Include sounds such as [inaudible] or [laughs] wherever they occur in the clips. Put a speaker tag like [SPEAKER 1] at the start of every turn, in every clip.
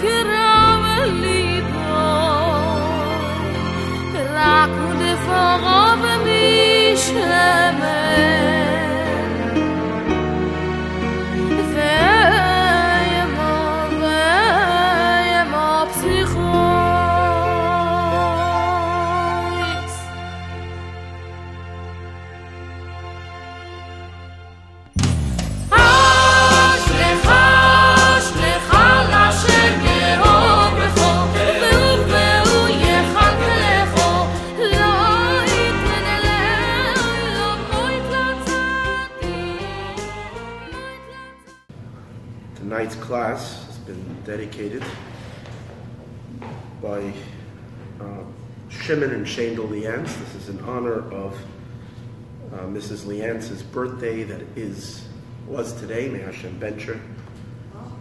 [SPEAKER 1] קראוועלי טוי קרא קודער Uh, Mrs. Uh, Leance's birthday that is was today. May Hashem bencher.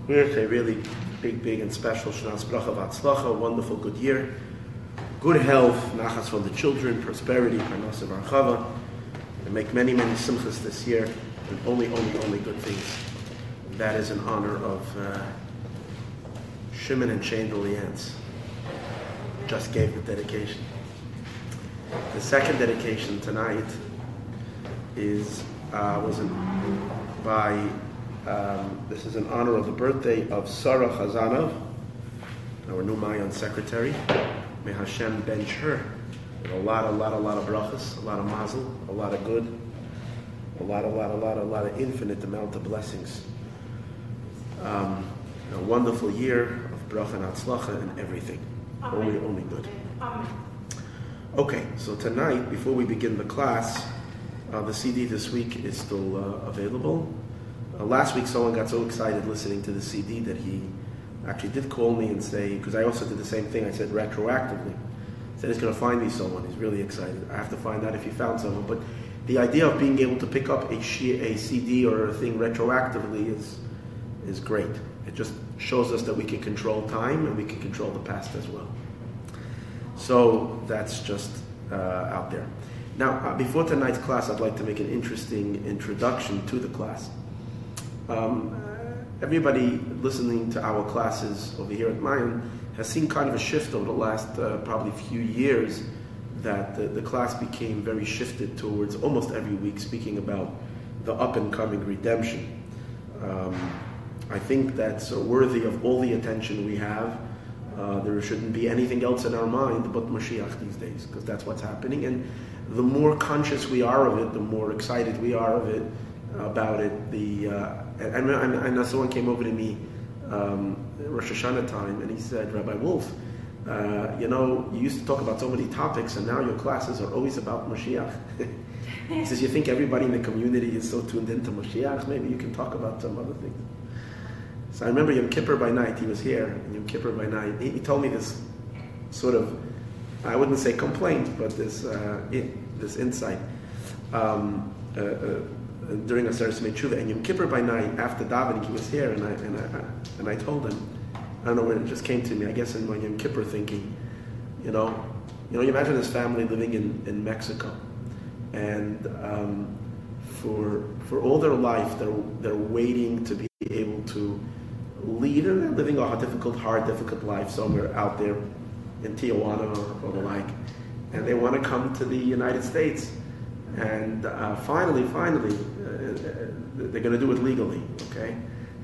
[SPEAKER 1] We're going say really big, big and special Shnas Bracha Vatzlacha, wonderful good year. Good health, nachas for the children, prosperity, parnasa varchava, and make many, many simchas this year, and only, only, only good things. That is in honor of uh, Shimon and Shane Leance. Just gave the dedication. The second dedication tonight is uh, was in, by um, this is in honor of the birthday of Sarah Chazanov, our new Mayan secretary. May Hashem bench her with a lot, a lot, a lot of brachas, a lot of mazel, a lot of good, a lot, a lot, a lot, a lot of infinite amount of blessings. Um, a wonderful year of bracha and atzlacha and everything. Amen. Only, only good. Amen. Okay, so tonight, before we begin the class, uh, the CD this week is still uh, available. Uh, last week, someone got so excited listening to the CD that he actually did call me and say, because I also did the same thing, I said retroactively. Said he's going to find me someone. He's really excited. I have to find out if he found someone. But the idea of being able to pick up a, a CD or a thing retroactively is, is great. It just shows us that we can control time and we can control the past as well. So that's just uh, out there. Now, uh, before tonight's class, I'd like to make an interesting introduction to the class. Um, everybody listening to our classes over here at Mayan has seen kind of a shift over the last uh, probably few years that the, the, class became very shifted towards almost every week speaking about the up and coming redemption. Um, I think that's worthy of all the attention we have. Uh, there shouldn't be anything else in our mind but Mashiach these days, because that's what's happening. And the more conscious we are of it, the more excited we are of it about it. The uh, and, and, and someone came over to me um, Rosh Hashanah time, and he said, Rabbi Wolf, uh, you know, you used to talk about so many topics, and now your classes are always about Mashiach. [laughs] he says, you think everybody in the community is so tuned into Mashiach? Maybe you can talk about some other things. So I remember Yom Kippur by night. He was here, Yom Kippur by night. He, he told me this sort of I wouldn't say complaint, but this uh, this insight um, uh, uh, during a Seres Tshuva and Yom Kippur by night after davening, he was here, and I and I and I told him, I don't know when it just came to me. I guess in my Yom Kippur thinking, You know, you know, you imagine this family living in, in Mexico, and um, for for all their life, they're they're waiting to be able to lead, and they're living a difficult, hard, difficult life somewhere out there in Tijuana or, or the like, and they want to come to the United States, and uh, finally, finally, uh, they're going to do it legally. Okay,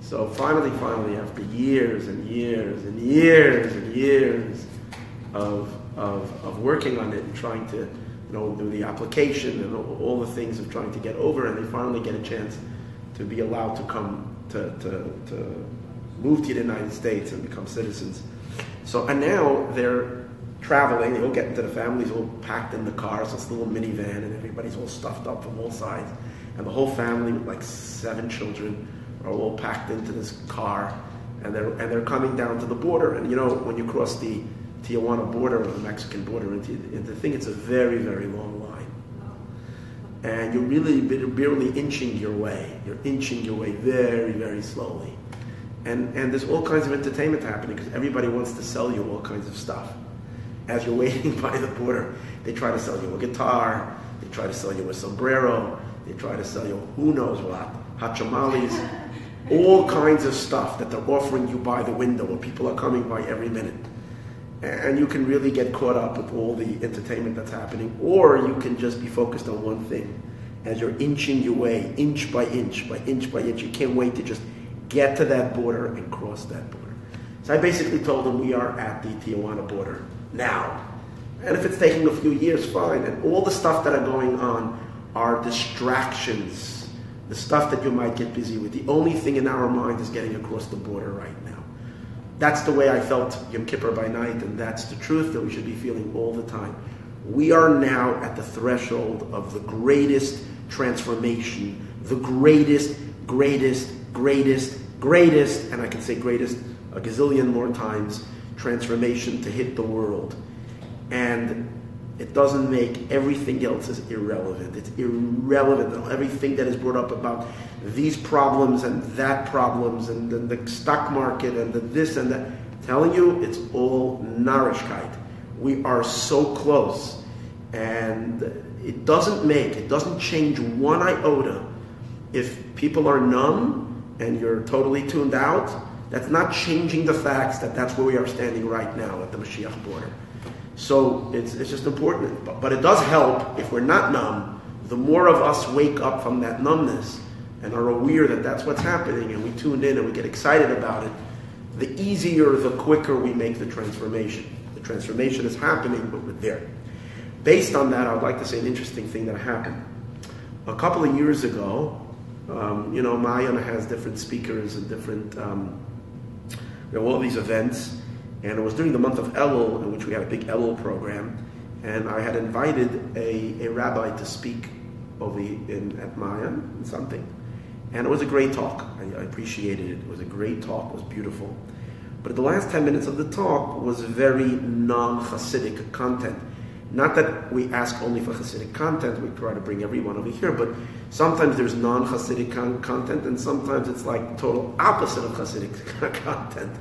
[SPEAKER 1] so finally, finally, after years and years and years and years of of, of working on it and trying to you know, do the application and all the things of trying to get over, and they finally get a chance to be allowed to come to, to, to move to the United States and become citizens. So, and now they're traveling, they all get into the families all packed in the cars, this little minivan, and everybody's all stuffed up from all sides. And the whole family, with like seven children, are all packed into this car, and they're, and they're coming down to the border. And you know, when you cross the Tijuana border or the Mexican border into, into the thing, it's a very, very long line. And you're really barely inching your way. You're inching your way very, very slowly. And, and there's all kinds of entertainment happening because everybody wants to sell you all kinds of stuff. As you're [laughs] waiting by the border, they try to sell you a guitar, they try to sell you a sombrero, they try to sell you who knows what, hachamales, [laughs] all kinds of stuff that they're offering you by the window where people are coming by every minute and you can really get caught up with all the entertainment that's happening, or you can just be focused on one thing as you're inching your way, inch by inch, by inch by inch. You can't wait to just get to that border and cross that border. So I basically told them we are at the Tijuana border now. And if it's taking a few years, fine. And all the stuff that are going on are distractions, the stuff that you might get busy with. The only thing in our mind is getting across the border right now. That's the way I felt Yom Kippur by night, and that's the truth that we should be feeling all the time. We are now at the threshold of the greatest transformation, the greatest, greatest, greatest, greatest, and I can say greatest a gazillion more times, transformation to hit the world. And it doesn't make everything else is irrelevant. It's irrelevant. Everything that is brought up about these problems and that problems and the, the stock market and the this and that. Telling you, it's all narishkeit. We are so close. And it doesn't make, it doesn't change one iota if people are numb and you're totally tuned out. That's not changing the facts that that's where we are standing right now at the Mashiach border. So it's, it's just important. But, but it does help if we're not numb. The more of us wake up from that numbness and are aware that that's what's happening and we tune in and we get excited about it, the easier, the quicker we make the transformation. The transformation is happening, but we're there. Based on that, I would like to say an interesting thing that happened. A couple of years ago, um, you know, Mayan has different speakers and different, um, you know, all these events. And it was during the month of Elul, in which we had a big Elul program, and I had invited a, a rabbi to speak over in, at Mayan, something. And it was a great talk. I, I appreciated it. It was a great talk. It was beautiful. But the last 10 minutes of the talk was very non-Hasidic content. Not that we ask only for Hasidic content, we try to bring everyone over here, but sometimes there's non Hasidic con- content, and sometimes it's like total opposite of Hasidic [laughs] content.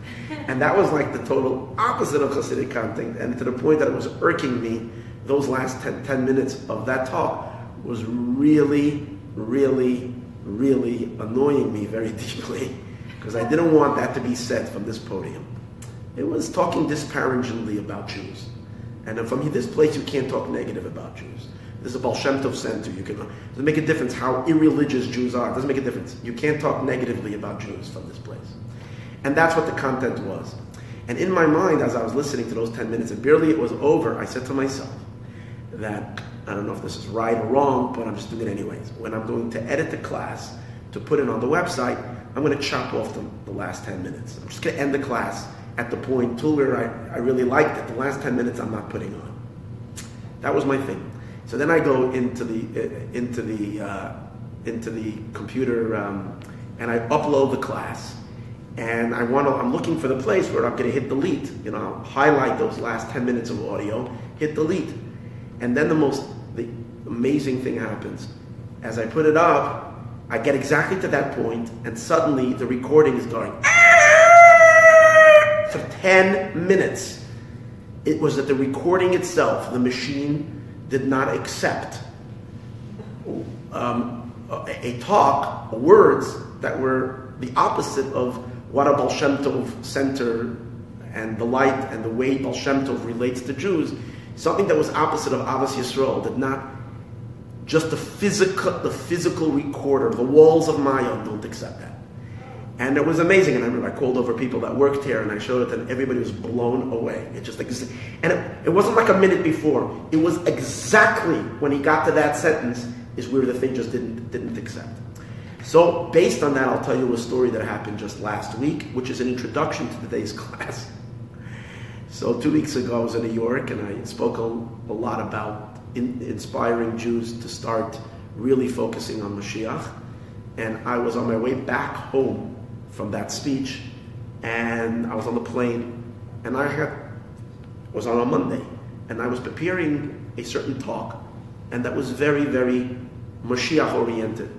[SPEAKER 1] And that was like the total opposite of Hasidic content, and to the point that it was irking me, those last 10, 10 minutes of that talk was really, really, really annoying me very [laughs] deeply, because I didn't want that to be said from this podium. It was talking disparagingly about Jews. And from this place, you can't talk negative about Jews. This is a Baal Shem Tov center. You can, it doesn't make a difference how irreligious Jews are. It doesn't make a difference. You can't talk negatively about Jews from this place. And that's what the content was. And in my mind, as I was listening to those 10 minutes, and barely it was over, I said to myself that, I don't know if this is right or wrong, but I'm just doing it anyways. When I'm going to edit the class to put it on the website, I'm going to chop off the, the last 10 minutes. I'm just going to end the class at the point to where I, I really liked it. The last 10 minutes I'm not putting on. That was my thing. So then I go into the, uh, into the, uh, into the computer um, and I upload the class. And I want to, I'm looking for the place where I'm going to hit delete. You know, I'll highlight those last 10 minutes of audio, hit delete. And then the most the amazing thing happens. As I put it up, I get exactly to that point, and suddenly the recording is going. For 10 minutes. it was that the recording itself, the machine did not accept um, a, a talk, words that were the opposite of what a Baal Shem Tov center and the light and the way Baal Shem Tov relates to Jews, something that was opposite of Ahavas Yisrael, did not just the physical, the physical recorder, the walls of Maya don't accept that. And it was amazing. And I remember I called over people that worked here and I showed it and everybody was blown away. It just ex- and it, it wasn't like a minute before. It was exactly when he got to that sentence is where the thing just didn't didn't accept. So based on that, I'll tell you a story that happened just last week, which is an introduction to today's [laughs] class. So two weeks ago, I was in New York and I spoke a, a lot about in, inspiring Jews to start really focusing on Mashiach. And I was on my way back home from that speech, and I was on the plane, and I had was on a Monday, and I was preparing a certain talk, and that was very, very Mashiach oriented.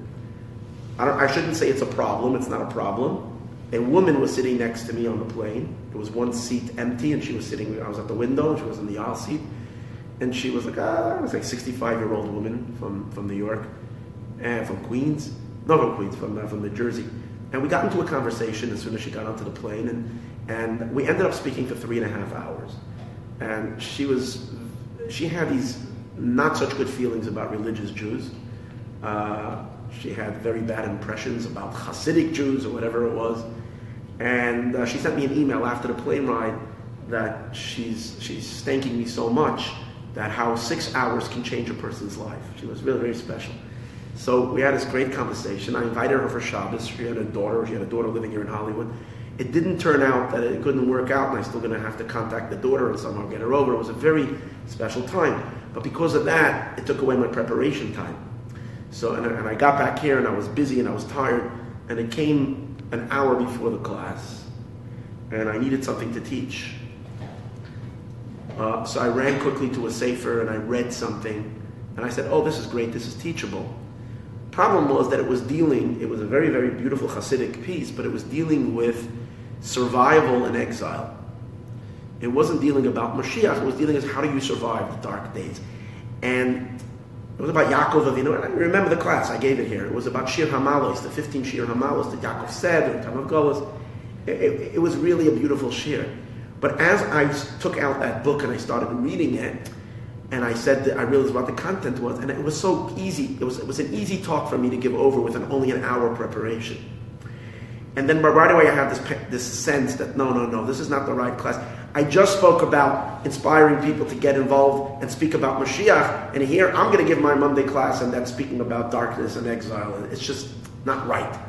[SPEAKER 1] I, I shouldn't say it's a problem; it's not a problem. A woman was sitting next to me on the plane. There was one seat empty, and she was sitting. I was at the window, and she was in the aisle seat, and she was like, ah, I was like sixty-five year old woman from from New York, and eh, from Queens, not from Queens, from uh, from New Jersey and we got into a conversation as soon as she got onto the plane, and, and we ended up speaking for three and a half hours. And she was, she had these not such good feelings about religious Jews. Uh, she had very bad impressions about Hasidic Jews or whatever it was. And uh, she sent me an email after the plane ride that she's, she's thanking me so much that how six hours can change a person's life. She was really, very special. So we had this great conversation. I invited her for Shabbos. She had a daughter. She had a daughter living here in Hollywood. It didn't turn out that it couldn't work out, and I'm still going to have to contact the daughter and somehow get her over. It was a very special time. But because of that, it took away my preparation time. So, and I, and I got back here, and I was busy, and I was tired, and it came an hour before the class, and I needed something to teach. Uh, so I ran quickly to a sefer, and I read something, and I said, "Oh, this is great. This is teachable." Problem was that it was dealing, it was a very, very beautiful Hasidic piece, but it was dealing with survival and exile. It wasn't dealing about Mashiach, it was dealing with how do you survive the dark days. And it was about Yaakov Avinu, and I remember the class, I gave it here. It was about Shir Hamalos, the 15 Shir Hamalos that Yaakov said in the time of Golos. It, it, it was really a beautiful Shir. But as I took out that book and I started reading it, and I said that I realized what the content was, and it was so easy. It was it was an easy talk for me to give over with an, only an hour preparation. And then right away I have this this sense that no, no, no, this is not the right class. I just spoke about inspiring people to get involved and speak about Mashiach, and here I'm going to give my Monday class and then speaking about darkness and exile. It's just not right.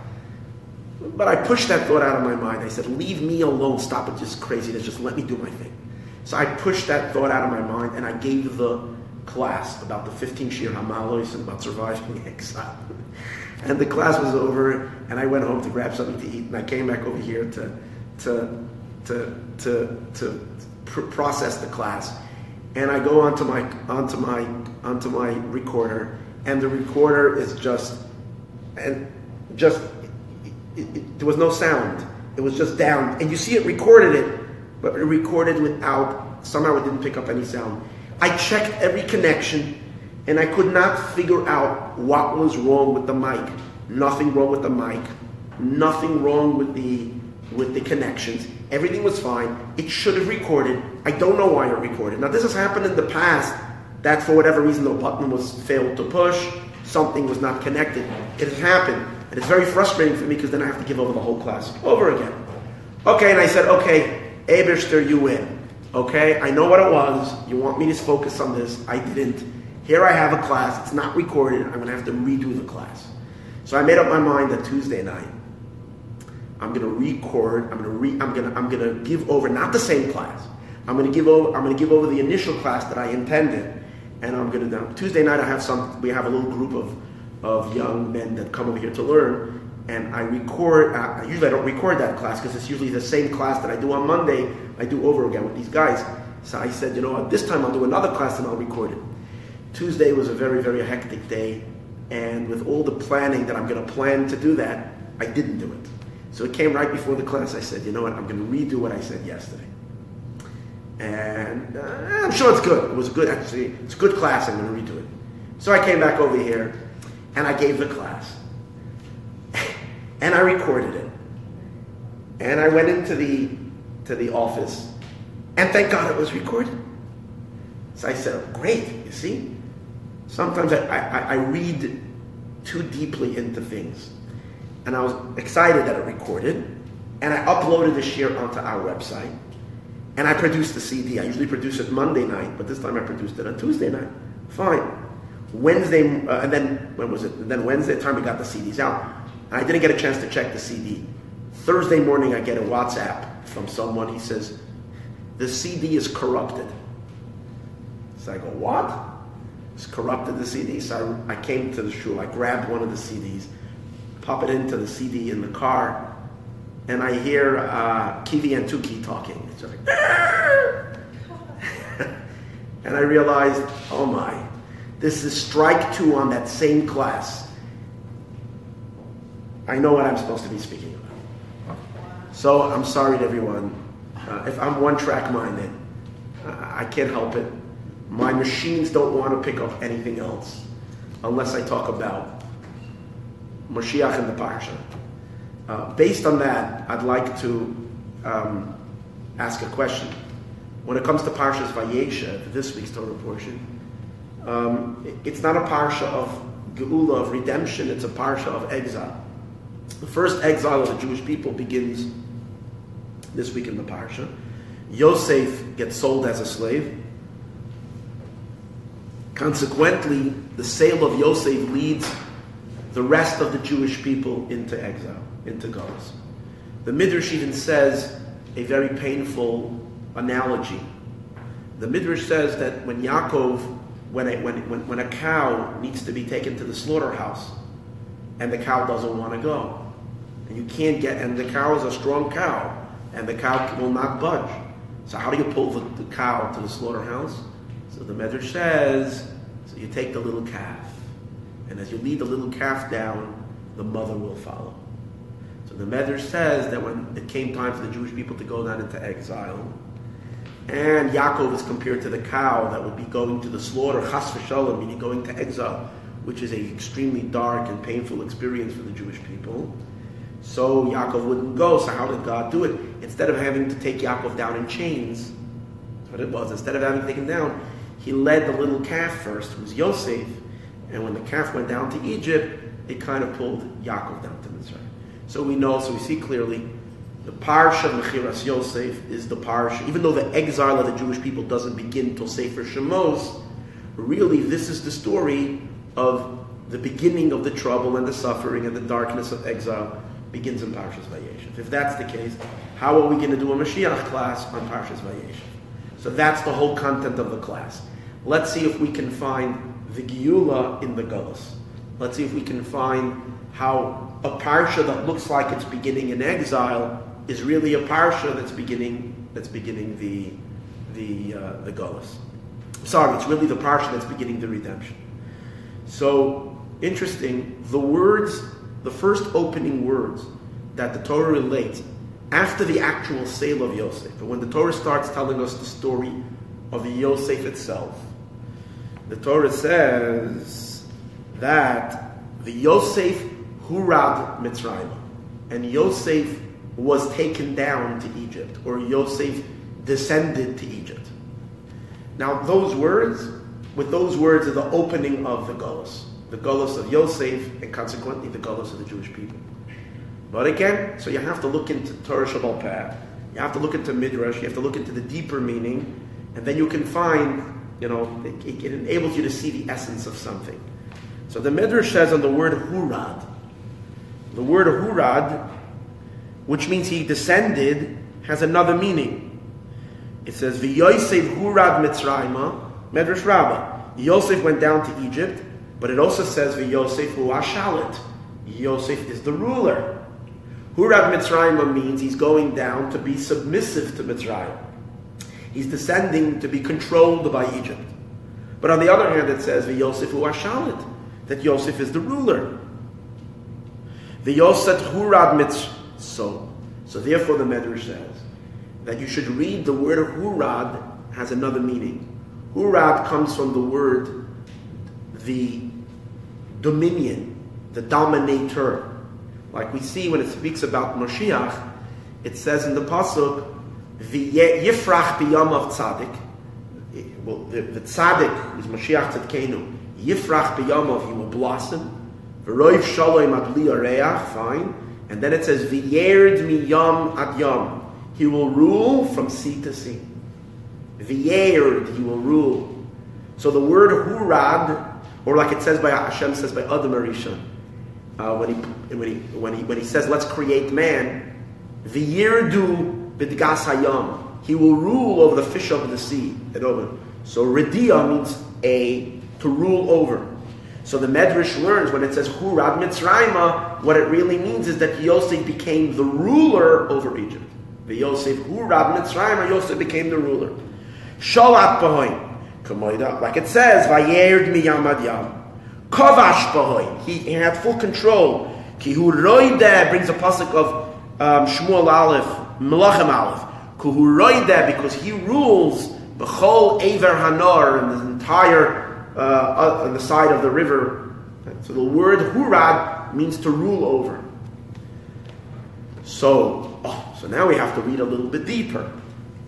[SPEAKER 1] But I pushed that thought out of my mind. I said, leave me alone. Stop with this craziness. Just let me do my thing. So I pushed that thought out of my mind and I gave the class about the 15 Shir Hamalos and about surviving [laughs] exile. and the class was over and I went home to grab something to eat and I came back over here to, to, to, to, to pr- process the class. And I go onto my, onto my, onto my recorder and the recorder is just, and just, it, it, there was no sound. It was just down. And you see it recorded it but it recorded without, somehow it didn't pick up any sound. I checked every connection and I could not figure out what was wrong with the mic. Nothing wrong with the mic. Nothing wrong with the with the connections. Everything was fine. It should have recorded. I don't know why it recorded. Now this has happened in the past that for whatever reason the button was failed to push, something was not connected. It has happened. And it's very frustrating for me because then I have to give over the whole class over again. Okay, and I said, okay, Aibershter, you win. Okay? I know what it was. You want me to focus on this. I didn't. Here I have a class. It's not recorded. I'm going to have to redo the class. So I made up my mind that Tuesday night, I'm going to record. I'm going to re, I'm going to I'm going to give over not the same class. I'm going to give over I'm going to give over the initial class that I intended, and I'm going to Tuesday night I have some. We have a little group of of young men that come over here to learn, and I record. Uh, usually, I don't record that class because it's usually the same class that I do on Monday. I do over again with these guys. So I said, you know what? This time I'll do another class and I'll record it. Tuesday was a very, very hectic day, and with all the planning that I'm going to plan to do that, I didn't do it. So it came right before the class. I said, you know what? I'm going to redo what I said yesterday. And uh, I'm sure it's good. It was good, actually. It's a good class. I'm going to redo it. So I came back over here and I gave the class. And I recorded it. And I went into the, to the office. And thank God it was recorded. So I said, great, you see? Sometimes I, I, I read too deeply into things. And I was excited that it recorded. And I uploaded the shiur onto our website. And I produced the CD. I usually produce it Monday night, but this time I produced it on Tuesday night. Fine. Wednesday, uh, and then, when was it? And then Wednesday time we got the CDs out. I didn't get a chance to check the CD. Thursday morning, I get a WhatsApp from someone. He says, The CD is corrupted. So I go, What? It's corrupted the CD. So I, I came to the shul. I grabbed one of the CDs, pop it into the CD in the car, and I hear uh, Kivi and Tuki talking. It's like, [laughs] and I realized, oh my, this is strike two on that same class. I know what I'm supposed to be speaking about. So I'm sorry to everyone. Uh, if I'm one track minded, uh, I can't help it. My machines don't want to pick up anything else unless I talk about Mashiach and the Parsha. Uh, based on that, I'd like to um, ask a question. When it comes to Parshas Vayeshev, this week's Torah portion, um, it's not a parsha of geula, of redemption, it's a parsha of exile. The first exile of the Jewish people begins this week in the parsha. Yosef gets sold as a slave. Consequently, the sale of Yosef leads the rest of the Jewish people into exile into Golos. The Midrash even says a very painful analogy. The Midrash says that when Yaakov, when a, when, when, when a cow needs to be taken to the slaughterhouse, and the cow doesn't want to go, and you can't get, and the cow is a strong cow, and the cow will not budge. So how do you pull the, the cow to the slaughterhouse? So the Midrash says, so you take the little calf, and as you lead the little calf down, the mother will follow So the Medrash says that when it came time for the Jewish people to go down into exile, and Yaakov is compared to the cow that would be going to the slaughter, chas v'shalom, meaning going to exile, which is an extremely dark and painful experience for the Jewish people. So Yaakov wouldn't go. So how did God do it? Instead of having to take Yaakov down in chains, that's what it was. Instead of having to take him down, he led the little calf first, who was Yosef, and when the calf went down to Egypt, it kind of pulled Yaakov down to Mitzrayim. So we know, so we see clearly, the parsha of Mechiras Yosef is the parsha. Even though the exile of the Jewish people doesn't begin till Sefer Shemos, really this is the story of the beginning of the trouble and the suffering and the darkness of exile begins in Parshas Vayeshev. If that's the case, how are we going to do a Mashiach class on Parshas Vayeshev? So that's the whole content of the class. Let's see if we can find the Geula in the Gullus. Let's see if we can find how a parsha that looks like it's beginning in exile is really a parsha that's beginning that's beginning the the uh, the Gullus. Sorry, it's really the parsha that's beginning the redemption. So interesting. The words, the first opening words that the Torah relates after the actual sale of Yosef, when the Torah starts telling us the story of Yosef itself, the Torah says that the Yosef Hurad Mitzrayim. And Yosef was taken down to Egypt, or Yosef descended to Egypt. Now, those words, with those words, are the opening of the Golos. The Golos of Yosef, and consequently the Golos of the Jewish people. But again, so you have to look into Torah Shabbat you have to look into Midrash, you have to look into the deeper meaning, and then you can find, you know, it, it enables you to see the essence of something. So the Midrash says on the word Hurad, the word hurad, which means he descended, has another meaning. It says, V'yosef hurad mitzrayma, medrash rabbah. Yosef went down to Egypt, but it also says, V'yosef hu ashalit. Yosef is the ruler. Hurad mitzrayma means he's going down to be submissive to Mitzrayim. He's descending to be controlled by Egypt. But on the other hand, it says, V'yosef hu ashalit, that Yosef is the ruler. The Yosef Hurad Mitz. So, so therefore the Medrash says that you should read the word hurad has another meaning. Hurad comes from the word the dominion, the dominator. Like we see when it speaks about Moshiach, it says in the pasuk, "Yifrach of tzaddik." Well, the, the tzaddik is Mashiach tzadkenu. Yifrach biyamav, he will blossom. V'roiv shalom ad reach, fine. And then it says, V'yerd miyam ad yam. He will rule from sea to sea. V'yerd, he will rule. So the word hurad, or like it says by Hashem says by Adam Arisha, uh, when, he, when, he, when, he, when he says, let's create man, V'yerdu bidgas hayam. He will rule over the fish of the sea. So Ridia means a to rule over. So the Medrash learns when it says Hurad Mitzrayma, what it really means is that Yosef became the ruler over Egypt. The Yosef Hurad Mitzrayma, Yosef became the ruler. Shalat Bahoin. Like it says, Vayerd miyamad yam. Kovash Bahoin. He had full control. Ki hu brings a pasuk of um, Shmuel Aleph, Melachim Aleph. Kuhu because he rules B'chol Aver Hanor in the entire uh, on the side of the river. So the word Hurad means to rule over. So, oh, so now we have to read a little bit deeper.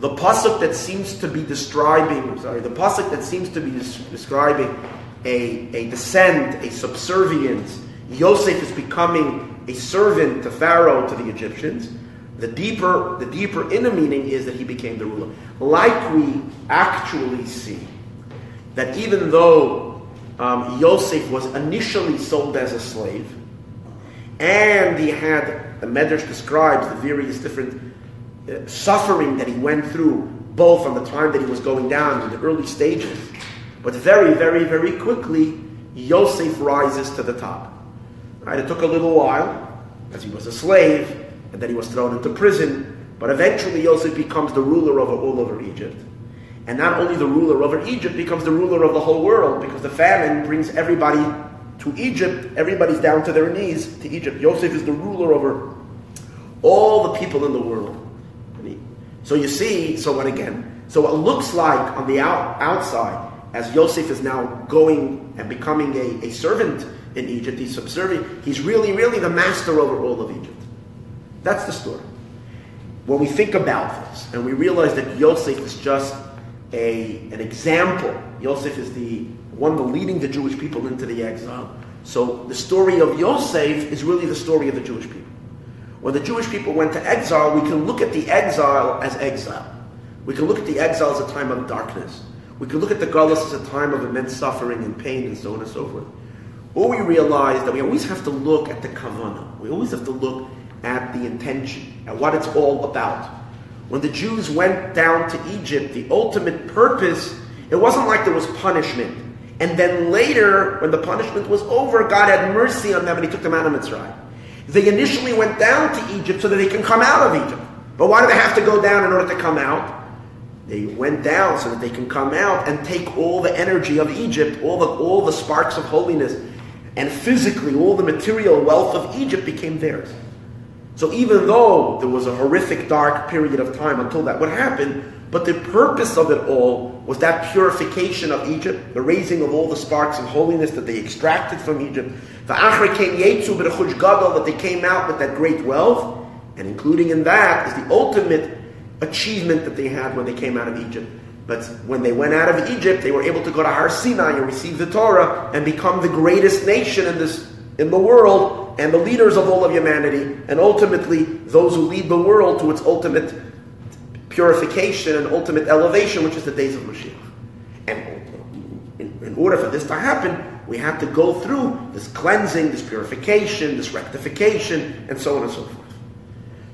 [SPEAKER 1] The pasuk that seems to be describing, sorry, the pasuk that seems to be describing a, a descent, a subservience. Yosef is becoming a servant to Pharaoh, to the Egyptians. The deeper, the deeper inner meaning is that he became the ruler. Like we actually see that even though um, Yosef was initially sold as a slave, and he had, the Medrash describes the various different suffering that he went through, both from the time that he was going down in the early stages, but very, very, very quickly, Yosef rises to the top. Right? It took a little while, as he was a slave, and then he was thrown into prison. But eventually Yosef becomes the ruler over all over Egypt. And not only the ruler over Egypt, becomes the ruler of the whole world because the famine brings everybody to Egypt. Everybody's down to their knees to Egypt. Yosef is the ruler over all the people in the world. So you see, so what again? So what looks like on the out, outside, as Yosef is now going and becoming a, a servant in Egypt, he's subservient, he's really, really the master over all of Egypt. That's the story. When we think about this and we realize that Yosef is just a, an example, Yosef is the one the leading the Jewish people into the exile. So the story of Yosef is really the story of the Jewish people. When the Jewish people went to exile, we can look at the exile as exile. We can look at the exile as a time of darkness. We can look at the Gullus as a time of immense suffering and pain and so on and so forth. Or we realize that we always have to look at the kavanah. We always have to look at the intention, at what it's all about. When the Jews went down to Egypt, the ultimate purpose, it wasn't like there was punishment. And then later, when the punishment was over, God had mercy on them and He took them out of Mitzrayim. They initially went down to Egypt so that they can come out of Egypt. But why do they have to go down in order to come out? They went down so that they can come out and take all the energy of Egypt, all the, all the sparks of holiness, and physically all the material wealth of Egypt became theirs. So even though there was a horrific dark period of time until that would happen, but the purpose of it all was that purification of Egypt, the raising of all the sparks of holiness that they extracted from Egypt. That they came out with that great wealth, and including in that is the ultimate achievement that they had when they came out of Egypt. But when they went out of Egypt, they were able to go to Har Sinai and receive the Torah and become the greatest nation in this in the world and the leaders of all of humanity, and ultimately those who lead the world to its ultimate purification and ultimate elevation, which is the days of Mashiach. And in order for this to happen, we have to go through this cleansing, this purification, this rectification, and so on and so forth.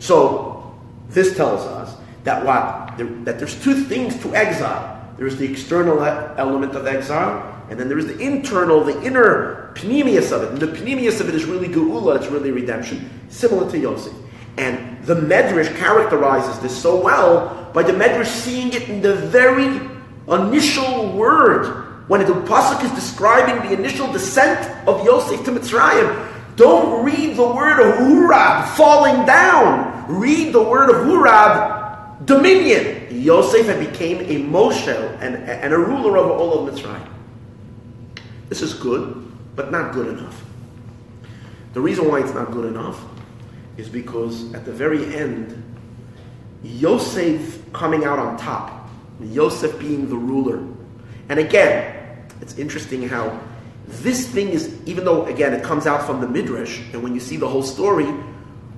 [SPEAKER 1] So, this tells us that what that there's two things to exile. There's the external element of exile, and then there is the internal, the inner pnimius of it. And the pnimius of it is really geula, it's really redemption, similar to Yosef. And the Medrash characterizes this so well by the Medrash seeing it in the very initial word. When the Pasuk is describing the initial descent of Yosef to Mitzrayim, don't read the word of Hurad, falling down. Read the word of Hurad, dominion. Yosef had became a moshel and, and a ruler over all of Mitzrayim. This is good, but not good enough. The reason why it's not good enough is because at the very end, Yosef coming out on top, Yosef being the ruler. And again, it's interesting how this thing is, even though again it comes out from the Midrash, and when you see the whole story,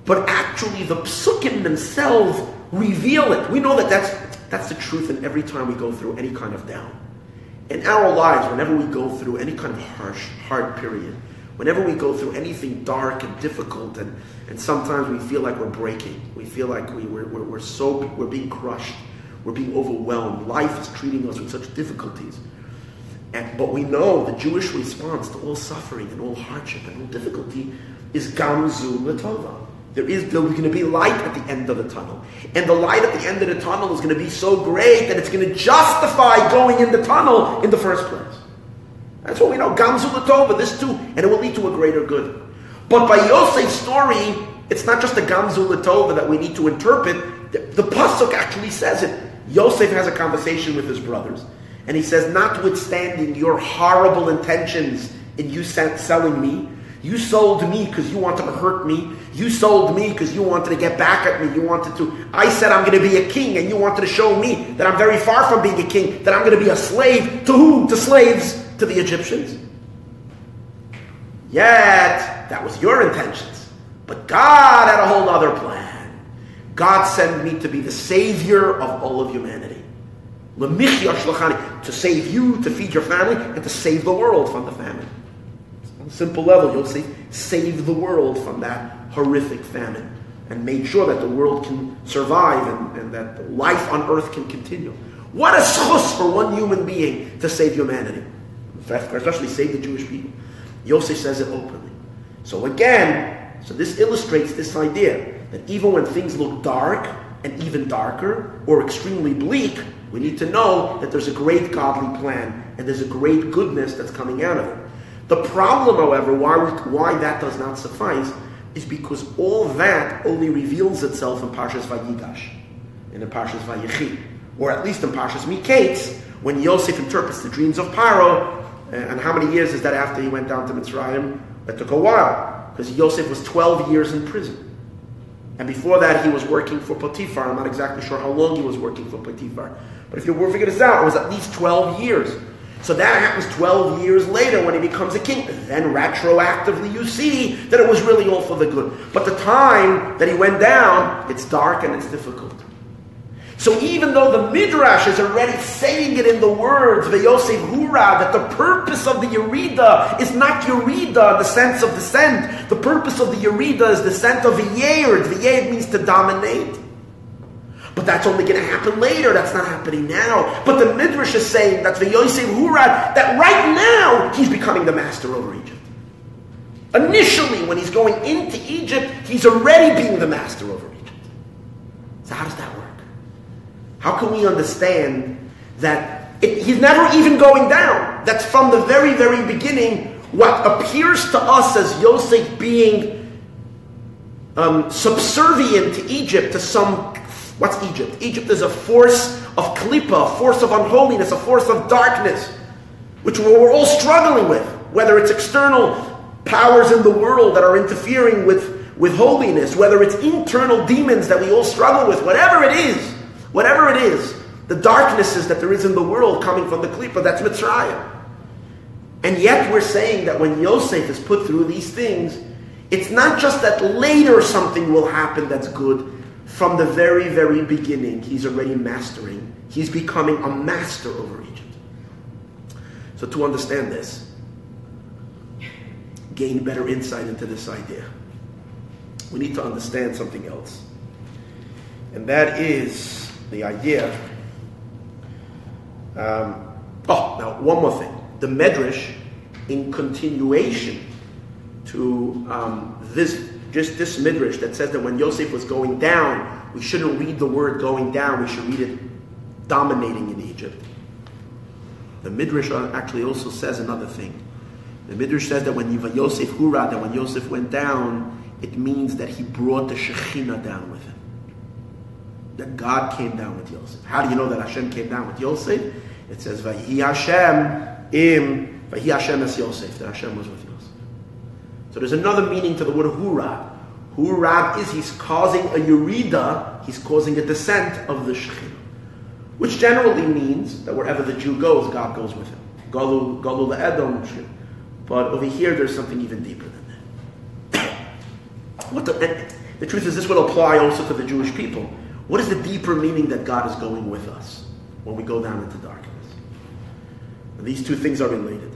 [SPEAKER 1] but actually the psukim themselves reveal it. We know that that's, that's the truth and every time we go through any kind of down. In our lives, whenever we go through any kind of harsh, hard period, whenever we go through anything dark and difficult, and, and sometimes we feel like we're breaking, we feel like we, we're, we're, we're so, we're being crushed, we're being overwhelmed, life is treating us with such difficulties. And, but we know the Jewish response to all suffering and all hardship and all difficulty is Gamzu Latova. There is going to be light at the end of the tunnel. And the light at the end of the tunnel is going to be so great that it's going to justify going in the tunnel in the first place. That's what we know. Gamzu Latova, this too, and it will lead to a greater good. But by Yosef's story, it's not just a Gamzu Latova that we need to interpret. The, the Pasuk actually says it. Yosef has a conversation with his brothers. And he says, notwithstanding your horrible intentions in you selling me, you sold me because you wanted to hurt me. You sold me because you wanted to get back at me. You wanted to. I said I'm going to be a king, and you wanted to show me that I'm very far from being a king, that I'm going to be a slave. To whom? To slaves? To the Egyptians. Yet, that was your intentions. But God had a whole other plan. God sent me to be the savior of all of humanity. To save you, to feed your family, and to save the world from the famine On a simple level, you'll see, save the world from that horrific famine and make sure that the world can survive and, and that life on earth can continue. What a zchus for one human being to save humanity, especially save the Jewish people. Yosef says it openly. So again, so this illustrates this idea that even when things look dark and even darker or extremely bleak, we need to know that there's a great godly plan and there's a great goodness that's coming out of it. The problem, however, why, why that does not suffice is because all that only reveals itself in Parshas Vayigash, and in Parshas Vayechi, or at least in Parshas Miketz, when Yosef interprets the dreams of Paro. Uh, and how many years is that after he went down to Mitzrayim? That took a while, because Yosef was 12 years in prison. And before that, he was working for Potiphar. I'm not exactly sure how long he was working for Potiphar. But if you were figure this out, it was at least 12 years. So that happens 12 years later when he becomes a king. Then retroactively you see that it was really all for the good. But the time that he went down, it's dark and it's difficult. So even though the Midrash is already saying it in the words, the Yosef Hura, that the purpose of the Yerida is not Yerida the sense of descent. The purpose of the Yerida is descent of V'yerd. V'yerd means to dominate. But that's only going to happen later. That's not happening now. But the Midrash is saying that the Yosef Hurad, that right now he's becoming the master over Egypt. Initially, when he's going into Egypt, he's already being the master over Egypt. So how does that work? How can we understand that it, he's never even going down? That's from the very, very beginning what appears to us as Yosef being um, subservient to Egypt, to some What's Egypt? Egypt is a force of klipa, a force of unholiness, a force of darkness, which we're all struggling with, whether it's external powers in the world that are interfering with, with holiness, whether it's internal demons that we all struggle with, whatever it is, whatever it is, the darknesses that there is in the world coming from the klipa, that's Mitzrayim. And yet we're saying that when Yosef is put through these things, it's not just that later something will happen that's good, from the very, very beginning, he's already mastering. He's becoming a master over Egypt. So, to understand this, gain better insight into this idea, we need to understand something else. And that is the idea. Um, oh, now, one more thing. The Medrash, in continuation to um, this just this midrash that says that when Yosef was going down, we shouldn't read the word going down, we should read it dominating in Egypt. The midrash actually also says another thing. The midrash says that when Yosef Hurad, that when Yosef went down, it means that he brought the Shekhinah down with him. That God came down with Yosef. How do you know that Hashem came down with Yosef? It says, Vayi Hashem im, Vayi Hashem es Yosef, that Hashem was with Yosef. So there's another meaning to the word Hurad. Hurad is he's causing a yurida, he's causing a descent of the Shekhinah. Which generally means that wherever the Jew goes, God goes with him. Galu, galu Edom. But over here, there's something even deeper than that. [coughs] what the, the truth is, this will apply also to the Jewish people. What is the deeper meaning that God is going with us when we go down into darkness? These two things are related.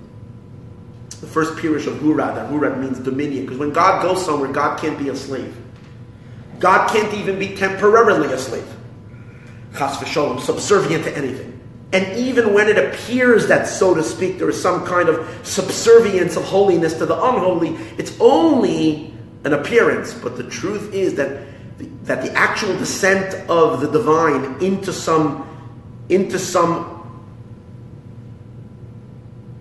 [SPEAKER 1] The first pirish of Hurad, that Hurad means dominion, because when God goes somewhere, God can't be a slave. God can't even be temporarily a slave. Chas v'sholem, subservient to anything. And even when it appears that, so to speak, there is some kind of subservience of holiness to the unholy, it's only an appearance. But the truth is that that the actual descent of the divine into some into some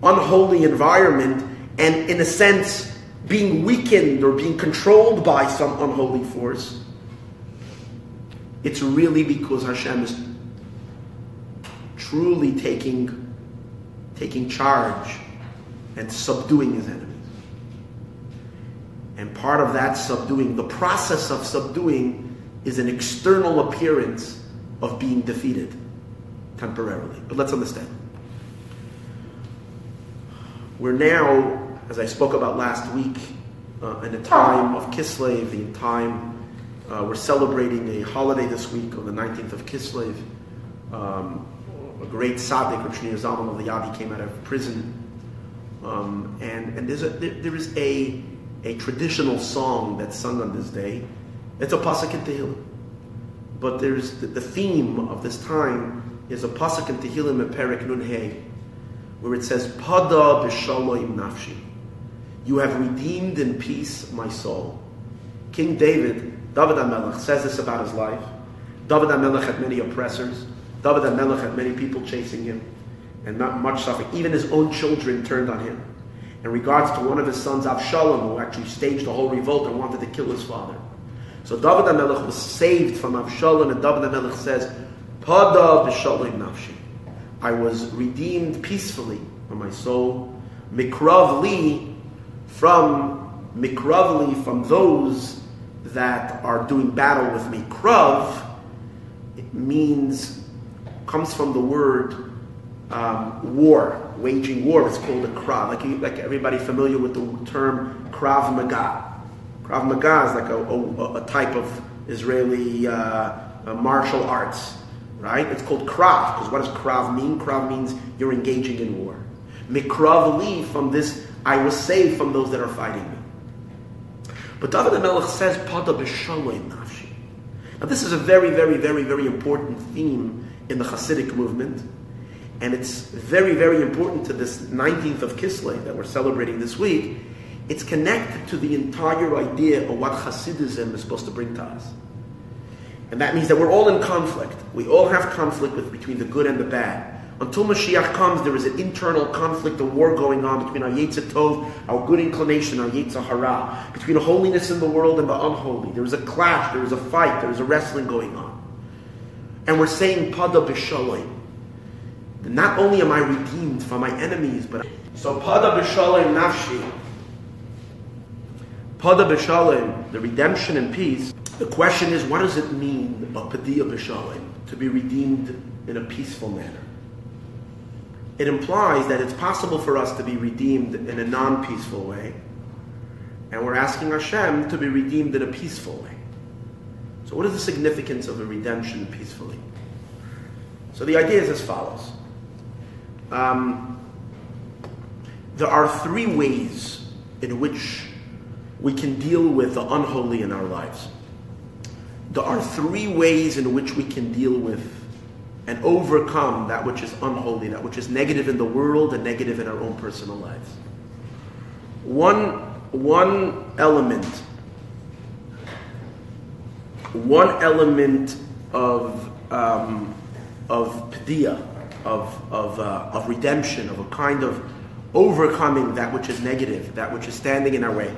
[SPEAKER 1] unholy environment, and in a sense being weakened or being controlled by some unholy force, it's really because Hashem is truly taking, taking charge and subduing his enemies. And part of that subduing, the process of subduing, is an external appearance of being defeated temporarily. But let's understand. We're now, as I spoke about last week, uh, in a time of Kislev, the time uh, we're celebrating a holiday this week on the 19th of Kislev. Um, a great tzaddik, Rav Shneur Zalman of the Liadi, came out of prison. Um, and and there's a, there, there is a, a traditional song that's sung on this day. It's a pasuk in Tehillim. But there's the, the, theme of this time is a pasuk in Tehillim in Perik Nun where it says, Pada b'shalom nafshi. You have redeemed in peace my soul. King David David HaMelech says this about his life. David HaMelech had many oppressors. David HaMelech had many people chasing him and not much suffering. Even his own children turned on him. In regards to one of his sons, Avshalom, who actually staged a whole revolt and wanted to kill his father. So David HaMelech was saved from Avshalom, and David HaMelech says, Pada b'shalom nafshi. I was redeemed peacefully from my soul. Mikrav li, from mikrav li, from those that are doing battle with me. Krav it means comes from the word um, war, waging war. It's called a krav. Like like everybody familiar with the term krav maga. Krav maga is like a, a, a type of Israeli uh, uh, martial arts, right? It's called krav because what does krav mean? Krav means you're engaging in war. Mikrav li from this, I was saved from those that are fighting me. But David HaMelech says, Pada nafshi. Now this is a very, very, very, very important theme in the Hasidic movement. And it's very, very important to this 19th of Kislev that we're celebrating this week. It's connected to the entire idea of what Hasidism is supposed to bring to us. And that means that we're all in conflict. We all have conflict with, between the good and the bad. Until Mashiach comes, there is an internal conflict, a war going on between our Yetzirah Tov, our good inclination, our Yetzer Hara, between holiness in the world and the unholy. There is a clash, there is a fight, there is a wrestling going on. And we're saying Pada B'Shalom. Not only am I redeemed from my enemies, but so Pada B'Shalom Nafshi, Pada B'Shalom, the redemption and peace. The question is, what does it mean, a Padiyah B'Shalom, to be redeemed in a peaceful manner? it implies that it's possible for us to be redeemed in a non peaceful way, and we're asking Hashem to be redeemed in a peaceful way. So, what is the significance of a redemption peacefully? So, the idea is as follows um, there are three ways in which we can deal with the unholy in our lives. There are three ways in which we can deal with and overcome that which is unholy, that which is negative in the world and negative in our own personal lives. One, one element, one element of, um, of padiya, of, of, uh, of redemption, of a kind of overcoming that which is negative, that which is standing in our way.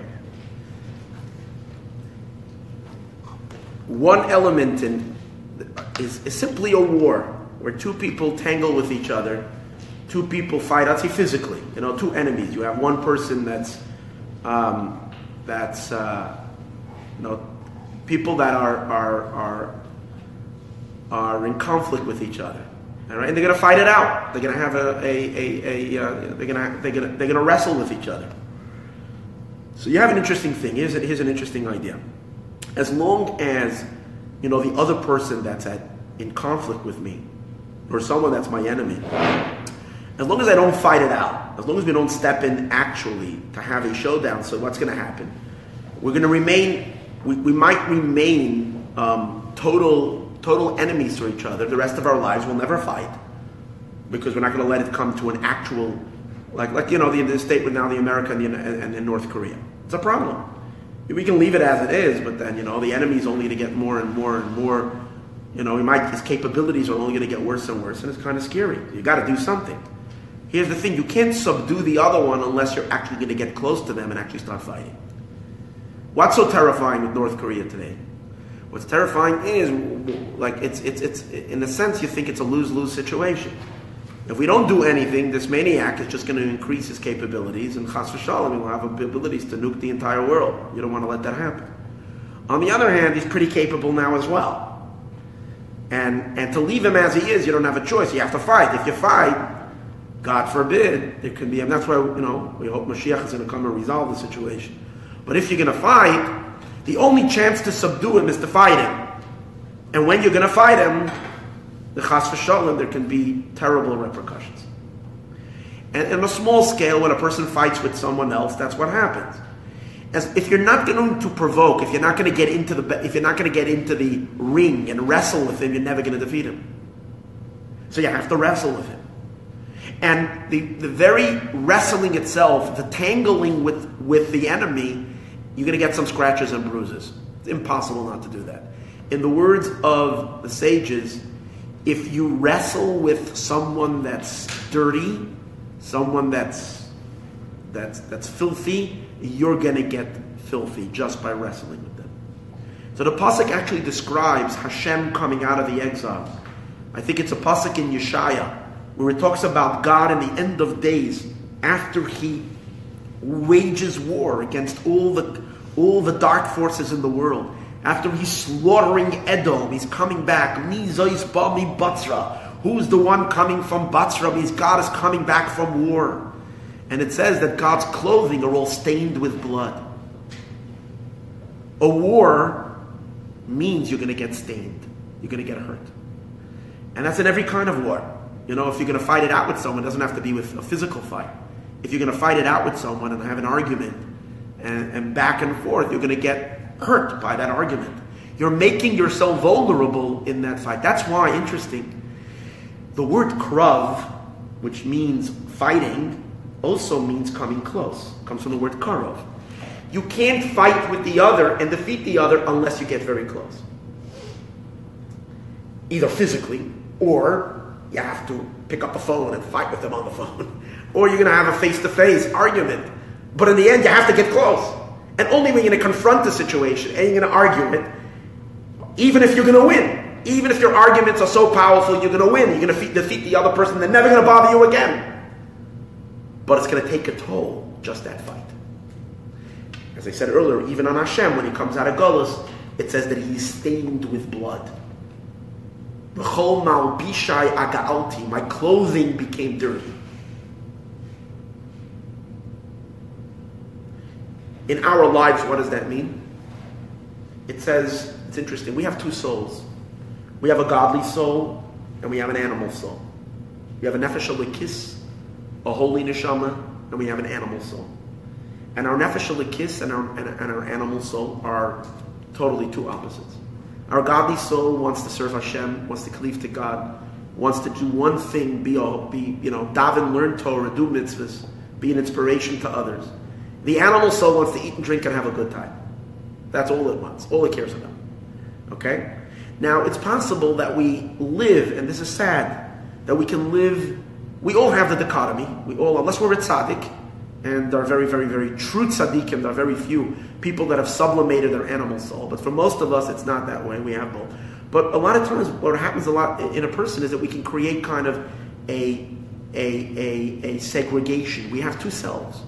[SPEAKER 1] One element in is, is simply a war where two people tangle with each other, two people fight. I'd say physically, you know, two enemies. You have one person that's um, that's uh, you know people that are are are are in conflict with each other. All right, and they're going to fight it out. They're going to have a, a, a, a uh, they're going to they're going to they're going to wrestle with each other. So you have an interesting thing. Here's, a, here's an interesting idea. As long as you know the other person that's at in conflict with me, or someone that's my enemy, as long as I don't fight it out, as long as we don't step in actually to have a showdown, so what's going to happen? We're going to remain. We, we might remain um, total total enemies to each other the rest of our lives. We'll never fight because we're not going to let it come to an actual, like, like you know, the, the state with now the America and, the, and, and North Korea. It's a problem. We can leave it as it is, but then you know the enemy's only to get more and more and more. You know, he might his capabilities are only going to get worse and worse, and it's kind of scary. You got to do something. Here's the thing: you can't subdue the other one unless you're actually going to get close to them and actually start fighting. What's so terrifying with North Korea today? What's terrifying is, like, it's, it's, it's, in a sense, you think it's a lose lose situation. If we don't do anything, this maniac is just going to increase his capabilities, and chas v'shalom, he will have abilities to nuke the entire world. You don't want to let that happen. On the other hand, he's pretty capable now as well. And, and to leave him as he is, you don't have a choice. You have to fight. If you fight, God forbid, there could be, and that's why, you know, we hope Mashiach is going to come and resolve the situation. But if you're going to fight, the only chance to subdue him is to fight him. And when you're going to fight him, the chas v'shalom, there can be terrible repercussions. And on a small scale, when a person fights with someone else, that's what happens. As if you're not going to provoke, if you're not going to get into the, if you're not going to get into the ring and wrestle with him, you're never going to defeat him. So you have to wrestle with him. And the, the very wrestling itself, the tangling with, with the enemy, you're going to get some scratches and bruises. It's impossible not to do that. In the words of the sages, if you wrestle with someone that's dirty, someone that's that's that's filthy, you're going to get filthy just by wrestling with them. So the pasuk actually describes Hashem coming out of the exile. I think it's a pasuk in Yeshaya where it talks about God in the end of days after He wages war against all the all the dark forces in the world. After he's slaughtering Edom, he's coming back. Who's the one coming from Batzra? Means God is coming back from war. And it says that God's clothing are all stained with blood. A war means you're going to get stained. You're going to get hurt. And that's in every kind of war. You know, if you're going to fight it out with someone, it doesn't have to be with a physical fight if you're going to fight it out with someone and have an argument and, and back and forth, you're going to get hurt by that argument. You're making yourself vulnerable in that fight. That's why, interesting, the word krav, which means fighting, also means coming close. Comes from the word karov. You can't fight with the other and defeat the other unless you get very close. Either physically, or you have to pick up the phone and fight with them on the [laughs] phone. or you're going to have a face to face argument. But in the end, you have to get close. And only when you're going to confront the situation and you're going to argue it, even if you're going to win, even if your arguments are so powerful, you're going to win. You're going to defeat the other person. They're never going to bother you again. But it's going to take a toll, just that fight. As I said earlier, even on Hashem, when he comes out of Golos, it says that he's stained with blood. My clothing became dirty. In our lives, what does that mean? It says, it's interesting, we have two souls. We have a godly soul, and we have an animal soul. We have a nefesh Elokis, a holy neshama, and we have an animal soul. And our nefesh Elokis and our, and, and our animal soul are totally two opposites. Our godly soul wants to serve Hashem, wants to cleave to God, wants to do one thing, be, all, be you know, daven, learn Torah, do mitzvahs, be an inspiration to others. The animal soul wants to eat and drink and have a good time. That's all it wants, all it cares about. Okay? Now, it's possible that we live, and this is sad, that we can live, we all have the dichotomy. We all, unless we're a tzaddik, and there are very, very, very true tzaddikim, there are very few people that have sublimated their animal soul. But for most of us, it's not that way. We have both. But a lot of times, what happens a lot in a person is that we can create kind of a, a, a, a segregation. We have two selves.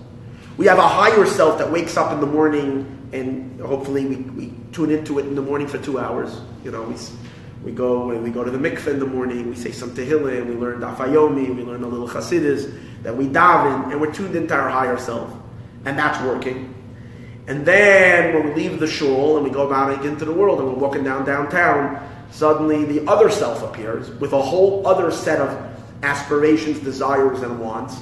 [SPEAKER 1] We have a higher self that wakes up in the morning and hopefully we, we tune into it in the morning for two hours. You know, we, we go we go to the mikveh in the morning, we say some tehillim, we learn daf yomi, we learn a little chassidus, then we daven, and we're tuned into our higher self. And that's working. And then when we leave the shul and we go out into the world and we're walking down downtown, suddenly the other self appears with a whole other set of aspirations, desires, and wants.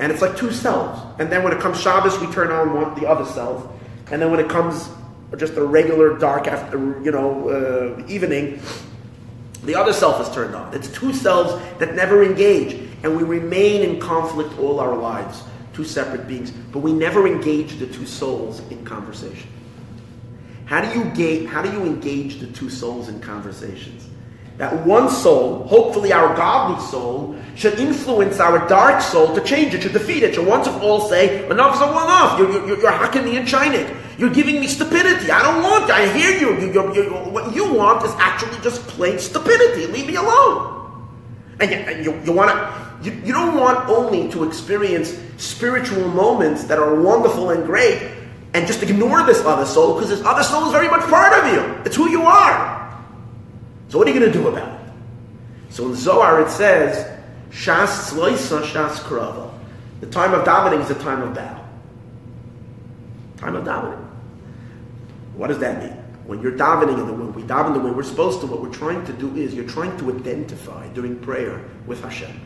[SPEAKER 1] And it's like two selves. And then when it comes Shabbos, we turn on one, the other self. And then when it comes just a regular dark after, you know, uh, evening, the other self is turned on. It's two selves that never engage. And we remain in conflict all our lives two separate beings, but we never engage the two souls in conversation. How do you ga- how do you engage the two souls in conversations? That one soul, hopefully our godly soul, should influence our dark soul to change it, to defeat it, to once and all say, enough is off. You're, you're, you're hacking me in China. You're giving me stupidity. I don't want I hear you. you you what you want is actually just plain stupidity. Leave me alone. And you, and you, you want to you, you don't want only to experience spiritual moments that are wonderful and great and just ignore this other soul because this other soul is very much part of you. It's who you are. So what are you going to do about it? So in Zohar it says, Shas Tzloisa Shas Krava. The time of davening is the time of battle. Time of davening. What does that mean? When you're davening in the way we daven the way we're supposed to, what we're trying to do is you're trying to identify during prayer with Hashem.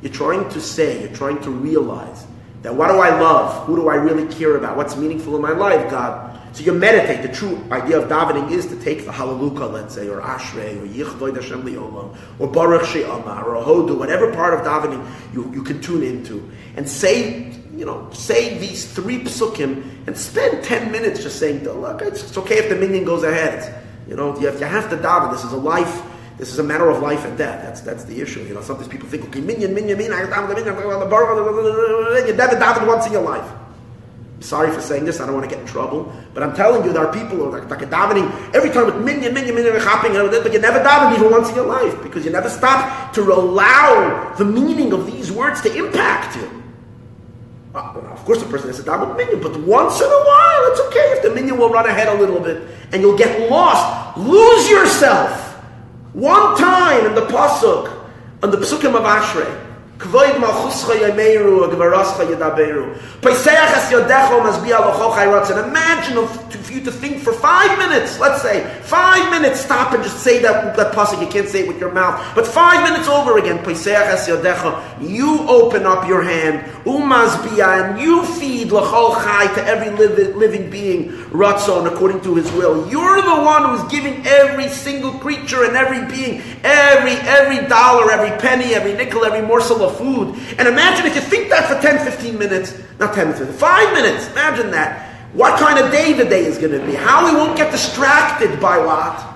[SPEAKER 1] You're trying to say, you're trying to realize that what do I love? Who do I really care about? What's meaningful in my life, God? So you meditate. The true idea of davening is to take the Hallelujah, let's say, or Ashrei, or Yichvoid Hashem Li'olam, or Baruch She'amar, or Hodu, whatever part of davening you, you can tune into, and say, you know, say these three psukim, and spend 10 minutes just saying, look, it's, it's okay if the minyan goes ahead. You know, have, you have to daven. This is a life this is a matter of life and death. That's that's the issue. You know, sometimes people think, okay, minyan, minyan, I daven the minyan, you never davened once in your life. Sorry for saying this. I don't want to get in trouble, but I'm telling you, there are people who are like, like davening every time with minyan, minyan, minyan, hopping, but you never daven even once in your life because you never stop to allow the meaning of these words to impact you. Uh, well, of course, the person has to daven minyan, but once in a while, it's okay if the minyan will run ahead a little bit and you'll get lost. Lose yourself. One time in the pasuk, on the psukim of Ashrei, Kvoid malchuscha yemeiru, agvarascha yedaberu. Peiseach es yodecho mazbia locho chayratzin. Imagine for you to think for five minutes, let's say, five minutes, stop and just say that, that pasuk. You can't say it with your mouth, but five minutes over again. Peiseach es yodecho. You open up your hand, umazbia, and you feed locho chai to every living, being, ratzon, according to his will. You're the one who's giving every single creature and every being, every, every dollar, every penny, every nickel, every morsel of food. And imagine if you think that for 10, 15 minutes, not 10 minutes, 5 minutes, imagine that. What kind of day the day is going to be. How we won't get distracted by what?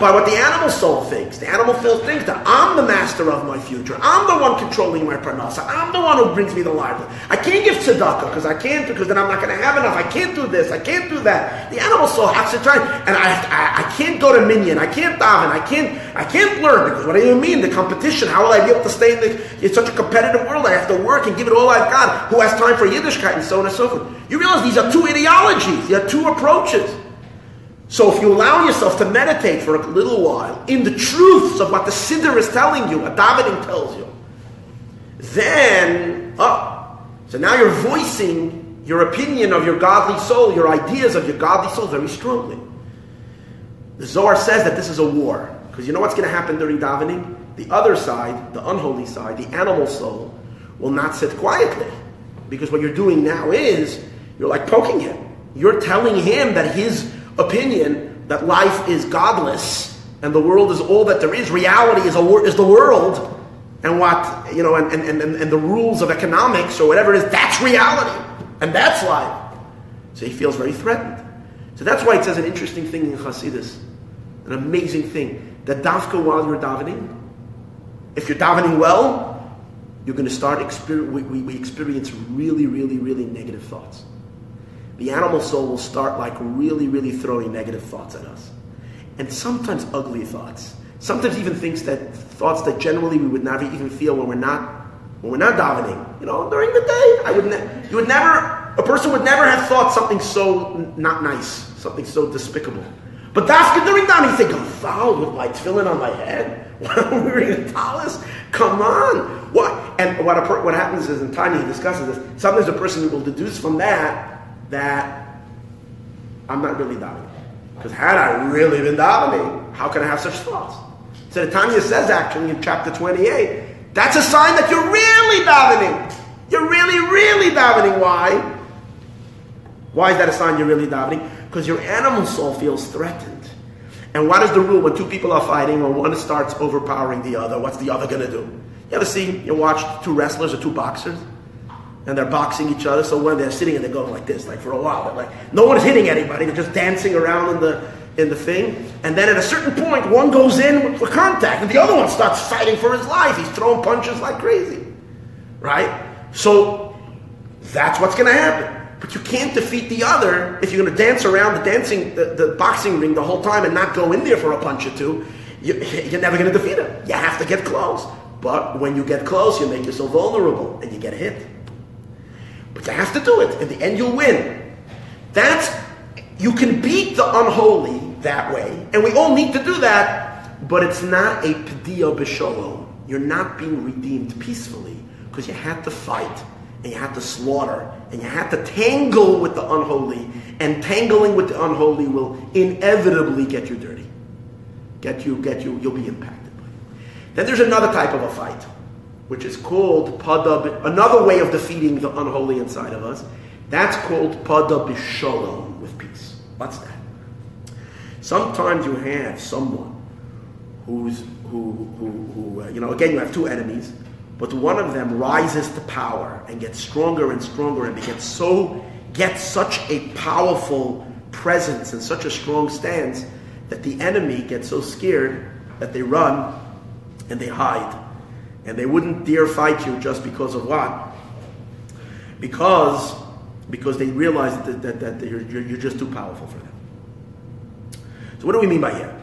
[SPEAKER 1] By what the animal soul thinks. The animal soul thinks that I'm the master of my future. I'm the one controlling my parnasa. I'm the one who brings me the livelihood. I can't give tzedakah because I can't because then I'm not going to have enough. I can't do this. I can't do that. The animal soul has to try, and I, I, I can't go to minyan. I can't daven. I can't I can't learn because what do you mean the competition? How will I be able to stay in the? It's such a competitive world. I have to work and give it all I've got. Who has time for Yiddishkeit and so on and so forth? You realize these are two ideologies. These are two approaches. So if you allow yourself to meditate for a little while in the truths of what the Siddur is telling you, what davening tells you, then, oh, so now you're voicing your opinion of your godly soul, your ideas of your godly soul very strongly. The Zohar says that this is a war. Because you know what's going to happen during davening? The other side, the unholy side, the animal soul, will not sit quietly. Because what you're doing now is, you're like poking him. You're telling him that his opinion that life is godless and the world is all that there is. Reality is, a, is the world. And what, you know, and, and, and, and the rules of economics or whatever it is, that's reality. And that's life. So he feels very threatened. So that's why it says an interesting thing in Hasidus, an amazing thing, that dafka while you're davening, if you're davening well, you're going to start, exper- we, we, we experience really, really, really negative thoughts the animal soul will start like really, really throwing negative thoughts at us. and sometimes ugly thoughts. Sometimes even things that thoughts that generally we would never even feel when we're not when we're not davening. You know, during the day, I would ne- you would never a person would never have thought something so n- not nice, something so despicable. But dafka during davening, I'm fouled with my tefillin on my head. [laughs] I'm wearing a tallis. Come on, what? And what a what happens is, and Tanya discusses this. Sometimes a person will deduce from that that I'm not really davening. Because had I really been davening, eh, how can I have such thoughts? So the Tanya says actually in chapter 28, that's a sign that you're really davening. You're really, really davening. Why? Why is that a sign you're really davening? Because your animal soul feels threatened. And what is the rule when two people are fighting or one starts overpowering the other? What's the other going to do? You ever see, you watch two wrestlers or two boxers? And they're boxing each other. So when they're sitting and they're going like this, like for a while, they're like, no one is hitting anybody. They're just dancing around in the, in the thing. And then at a certain point, one goes in for contact and the other one starts fighting for his life. He's throwing punches like crazy. Right? So that's what's going to happen. But you can't defeat the other if you're going to dance around the dancing, the, the boxing ring the whole time and not go in there for a punch or two. You, you're never going to defeat him. You have to get close. But when you get close, you make yourself vulnerable and you get hit. But you have to do it. In the end, you'll win. That's you can beat the unholy that way, and we all need to do that. But it's not a pedia b'shalom. You're not being redeemed peacefully because you had to fight and you had to slaughter and you had to tangle with the unholy, and tangling with the unholy will inevitably get you dirty. Get you, get you, you'll be impacted by it. Then there's another type of a fight, which is called pada, another way of defeating the unholy inside of us. That's called pada b'shalom, with peace. What's that? Sometimes you have someone who's who who, who uh, you know again you have two enemies, but one of them rises to power and gets stronger and stronger and gets so gets such a powerful presence and such a strong stance that the enemy gets so scared that they run and they hide and they wouldn't dare fight you just because of what? Because because they realize that, that, that you're, you're just too powerful for them. So what do we mean by here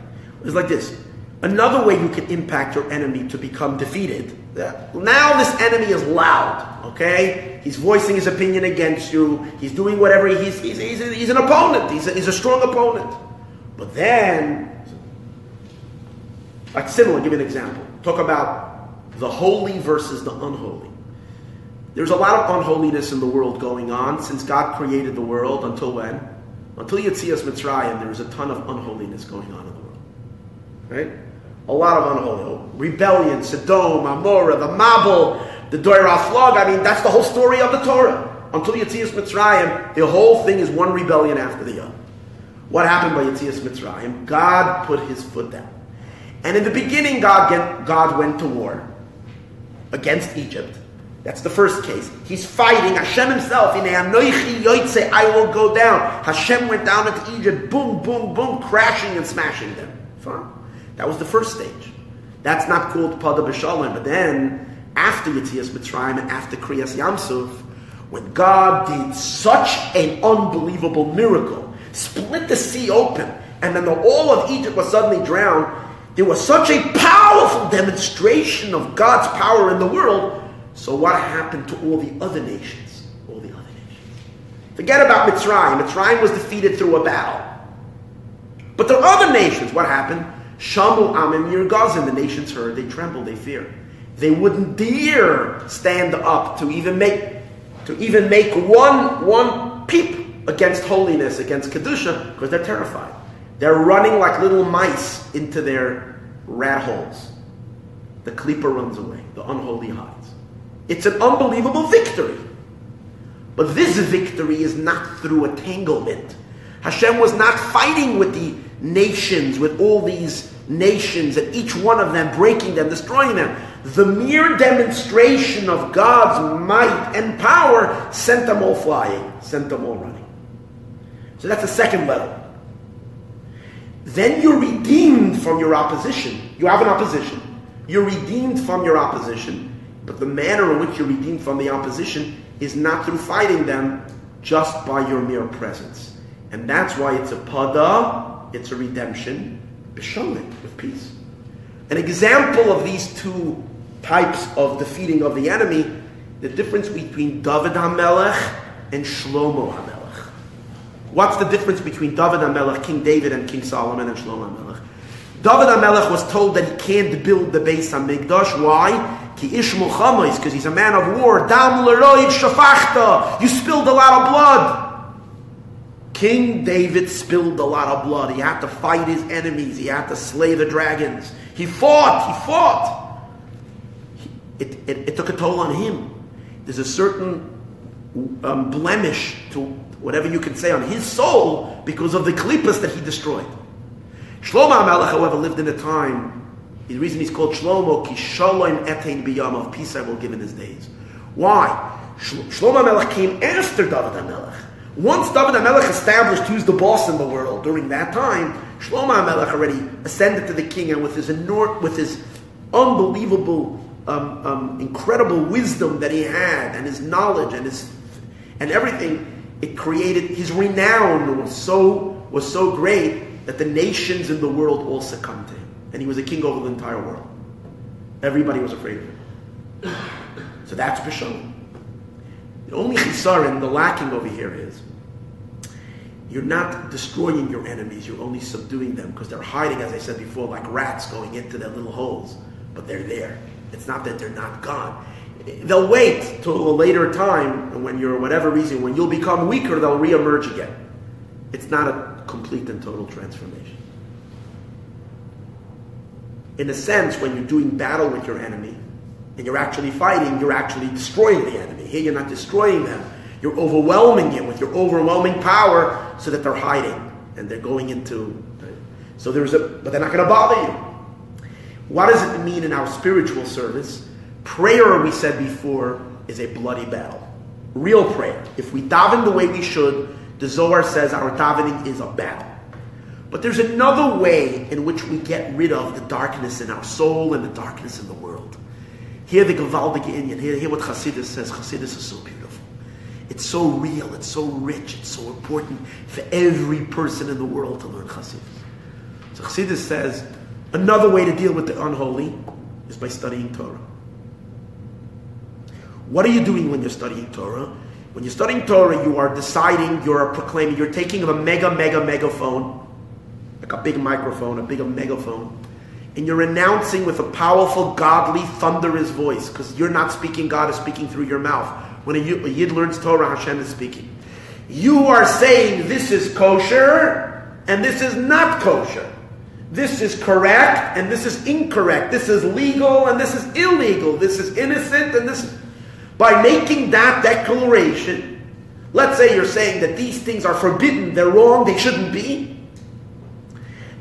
[SPEAKER 1] it's like this. Another way you can impact your enemy to become defeated now this enemy is loud okay? He's voicing his opinion against you. He's doing whatever he's he's, he's, he's an opponent. He's a, he's a strong opponent. But then like similar, I'll give you an example. Talk about the holy versus the unholy. There's a lot of unholiness in the world going on since God created the world until when? Until Yetzias Mitzrayim, there was a ton of unholiness going on in the world. Right? A lot of unholy. Rebellion, Sodom, Amora, the Mabul, the Doirah Flog. I mean, that's the whole story of the Torah. Until Yetzias Mitzrayim, the whole thing is one rebellion after the other. What happened by Yetzias Mitzrayim? God put his foot down. And in the beginning, God, get, God went to war against Egypt. That's the first case. He's fighting. Hashem himself, in Anoichi I will go down. Hashem went down into Egypt, boom, boom, boom, crashing and smashing them. Fine. That was the first stage. That's not called Pada B'Shalom. But then, after Yetzias Mitzrayim and after Kriyas Yamsuf, when God did such an unbelievable miracle, split the sea open, and then the, all of Egypt was suddenly drowned, there was such a powerful demonstration of God's power in the world. So what happened to all the other nations? All the other nations. Forget about Mitzrayim. Mitzrayim was defeated through a battle. But the other nations, what happened? Shamu Amim Yirgazim, the nations heard, they trembled, they feared. They wouldn't dare stand up to even make to even make one one peep against holiness, against Kedusha, because they're terrified. They're running like little mice into their rat holes. The Klippa runs away, the unholy hides. It's an unbelievable victory. But this victory is not through entanglement. Hashem was not fighting with the nations, with all these nations, and each one of them breaking them, destroying them. The mere demonstration of God's might and power sent them all flying, sent them all running. So that's the second level. Then you're redeemed from your opposition. You have an opposition. You're redeemed from your opposition. But the manner in which you're redeemed from the opposition is not through fighting them, just by your mere presence. And that's why it's a pada, it's a redemption, B'Shalom, with peace. An example of these two types of defeating of the enemy, the difference between David HaMelech and Shlomo HaMelech. What's the difference between David HaMelech, King David, and King Solomon and Shlomo HaMelech? David HaMelech was told that he can't build the Beis HaMikdash. Why? Ki because he's a man of war. Dam shafachta. You spilled a lot of blood. King David spilled a lot of blood. He had to fight his enemies. He had to slay the dragons. He fought. He fought. It, it, it took a toll on him. There's a certain um, blemish to whatever you can say on his soul because of the klippas that he destroyed. Shlomo HaMelech, however, lived in a time, the reason he's called Shlomo, ki shalom etein biyam, of peace I will give in his days. Why? Shlomo HaMelech came after David HaMelech. Once David HaMelech established who's the boss in the world during that time, Shlomo HaMelech already ascended to the king, and with his, with his unbelievable, um, um, incredible wisdom that he had, and his knowledge, and his and everything, it created his renown was so was so great that the nations in the world all succumbed to him. And he was a king over the entire world. Everybody was afraid of him. So that's Bishon. The only chisaron, the lacking over here is you're not destroying your enemies, you're only subduing them because they're hiding, as I said before, like rats going into their little holes, but they're there. It's not that they're not gone. They'll wait till a later time, when you're, whatever reason, when you'll become weaker, they'll reemerge again. It's not a complete and total transformation. In a sense, when you're doing battle with your enemy and you're actually fighting, you're actually destroying the enemy. Here, you're not destroying them, you're overwhelming it with your overwhelming power so that they're hiding and they're going into. So there's a, but they're not going to bother you. What does it mean in our spiritual service? Prayer, we said before, is a bloody battle. Real prayer. If we daven the way we should, the Zohar says our davening is a battle. But there's another way in which we get rid of the darkness in our soul and the darkness in the world. Hear the Gewaldige Inyan. Hear, hear what Chassidus says. Chassidus is so beautiful. It's so real. It's so rich. It's so important for every person in the world to learn Chassidus. So Chassidus says another way to deal with the unholy is by studying Torah. What are you doing when you're studying Torah? When you're studying Torah, you are deciding, you're proclaiming, you're taking a mega, mega, megaphone, like a big microphone, a big megaphone, and you're announcing with a powerful, godly, thunderous voice, because you're not speaking, God is speaking through your mouth. When a Yid learns Torah, Hashem is speaking. You are saying this is kosher and this is not kosher. This is correct and this is incorrect. This is legal and this is illegal. This is innocent and this by making that declaration, let's say you're saying that these things are forbidden, they're wrong, they shouldn't be.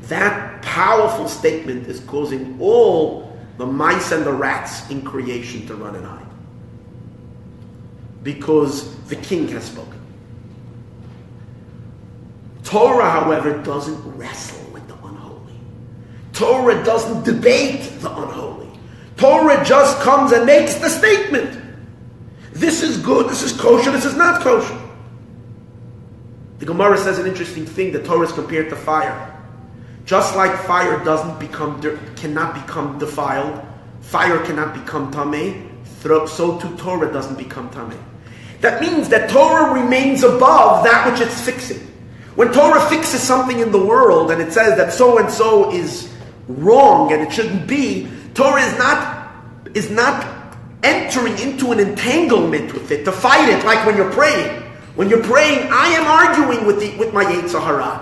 [SPEAKER 1] That powerful statement is causing all the mice and the rats in creation to run and hide. Because the king has spoken. Torah, however, doesn't wrestle with the unholy. Torah doesn't debate the unholy. Torah just comes and makes the statement. This is good, this is kosher, this is not kosher. The Gemara says an interesting thing, the Torah is compared to fire. Just like fire doesn't become cannot become defiled, fire cannot become tameh, so too Torah doesn't become tameh. That means that Torah remains above that which it's fixing. When Torah fixes something in the world and it says that so and so is wrong and it shouldn't be, Torah is not is not entering into an entanglement with it, to fight it, like when you're praying. When you're praying, I am arguing with, the, with my Yetzer Hara.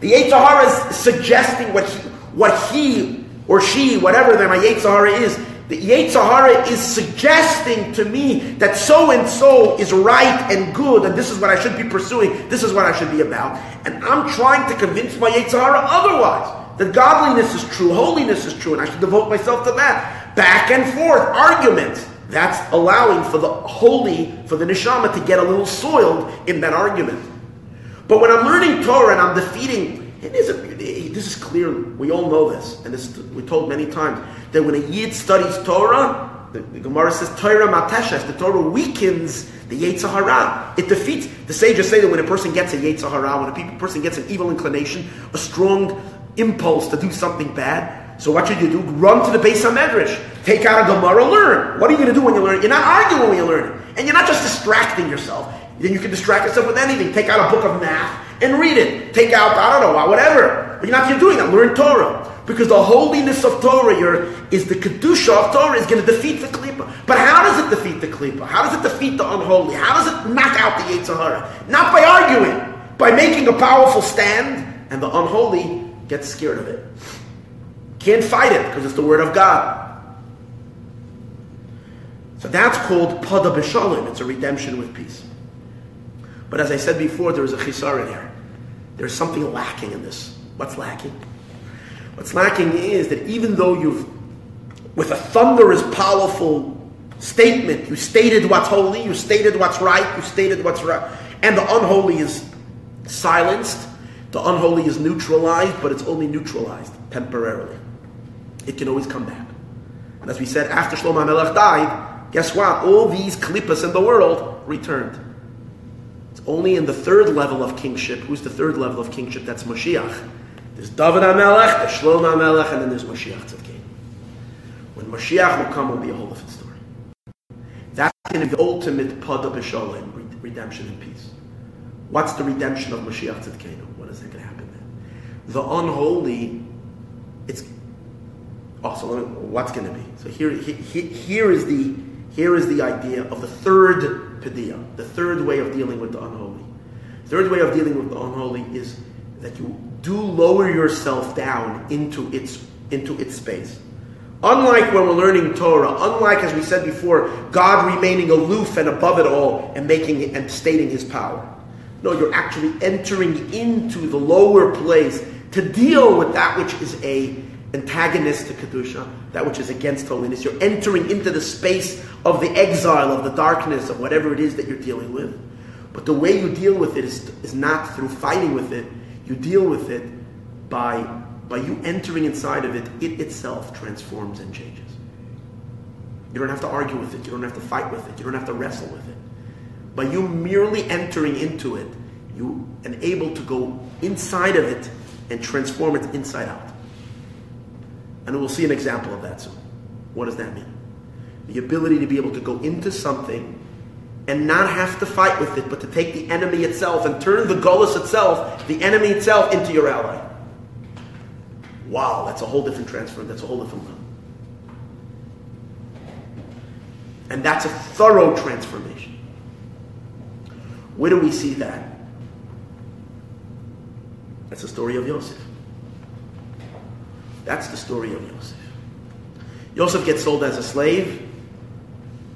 [SPEAKER 1] The Yetzer Hara is suggesting what he, what he or she, whatever their my Yetzer Hara is, the Yetzer Hara is suggesting to me that so and so is right and good, and this is what I should be pursuing, this is what I should be about. And I'm trying to convince my Yetzer Hara otherwise. That godliness is true, holiness is true, and I should devote myself to that back and forth, argument. That's allowing for the holy, for the neshama to get a little soiled in that argument. But when I'm learning Torah and I'm defeating, it is a, this is clear. We all know this, and this we told many times that when a yid studies Torah, the, the Gemara says Torah mateshes. The Torah weakens the Yetzer Hara. It defeats. The sages say that when a person gets a Yetzer Hara, when a person gets an evil inclination, a strong impulse to do something bad. So what should you do? Run to the Beis HaMedrash. Take out a Gemara, learn. What are you going to do when you learn? You're not arguing when you learn. And you're not just distracting yourself. Then you can distract yourself with anything. Take out a book of math and read it. Take out, I don't know, whatever. But you're not you're doing that. Learn Torah. Because the holiness of Torah is the Kedusha of Torah is going to defeat the Klippa. But how does it defeat the Klippa? How does it defeat the unholy? How does it knock out the Yetzer Hara? Not by arguing, by making a powerful stand, and the unholy gets scared of it. Can't fight it because it's the word of God. So that's called Pada B'Shalom. It's a redemption with peace. But as I said before, there is a chisar in here. There's something lacking in this. What's lacking? What's lacking is that even though you've, with a thunderous, powerful statement, you stated what's holy, you stated what's right, you stated what's right, and the unholy is silenced, the unholy is neutralized, but it's only neutralized temporarily. It can always come back. And as we said, after Shlomo Melech died, guess what? All these klippas in the world returned. It's only in the third level of kingship. Who's the third level of kingship? That's Moshiach. There's David HaMelech, there's Shlomo HaMelech, and then there's Mashiach Tzidkenu. When Moshiach will come, will be a whole different story. That's going to be the ultimate pada b'shalom, redemption and peace. What's the redemption of Mashiach Tzidkenu? What is that going to happen then? The unholy, it's also what's going to be. So here, here, here is the here is the idea of the third pedia, the third way of dealing with the unholy. Third way of dealing with the unholy is that you do lower yourself down into its into its space. Unlike when we're learning Torah, unlike as we said before, God remaining aloof and above it all and making it and stating his power. No, you're actually entering into the lower place to deal with that which is a antagonist to Kedusha, that which is against holiness. You're entering into the space of the exile, of the darkness, of whatever it is that you're dealing with. But the way you deal with it is, is not through fighting with it, you deal with it by, by you entering inside of it, it itself transforms and changes. You don't have to argue with it, you don't have to fight with it, you don't have to wrestle with it. By you merely entering into it, you are able to go inside of it and transform it inside out. And we'll see an example of that soon. What does that mean? The ability to be able to go into something and not have to fight with it, but to take the enemy itself and turn the gullus itself, the enemy itself, into your ally. Wow, that's a whole different transfer. That's a whole different level. And that's a thorough transformation. Where do we see that? That's the story of Yosef. That's the story of Yosef. Yosef gets sold as a slave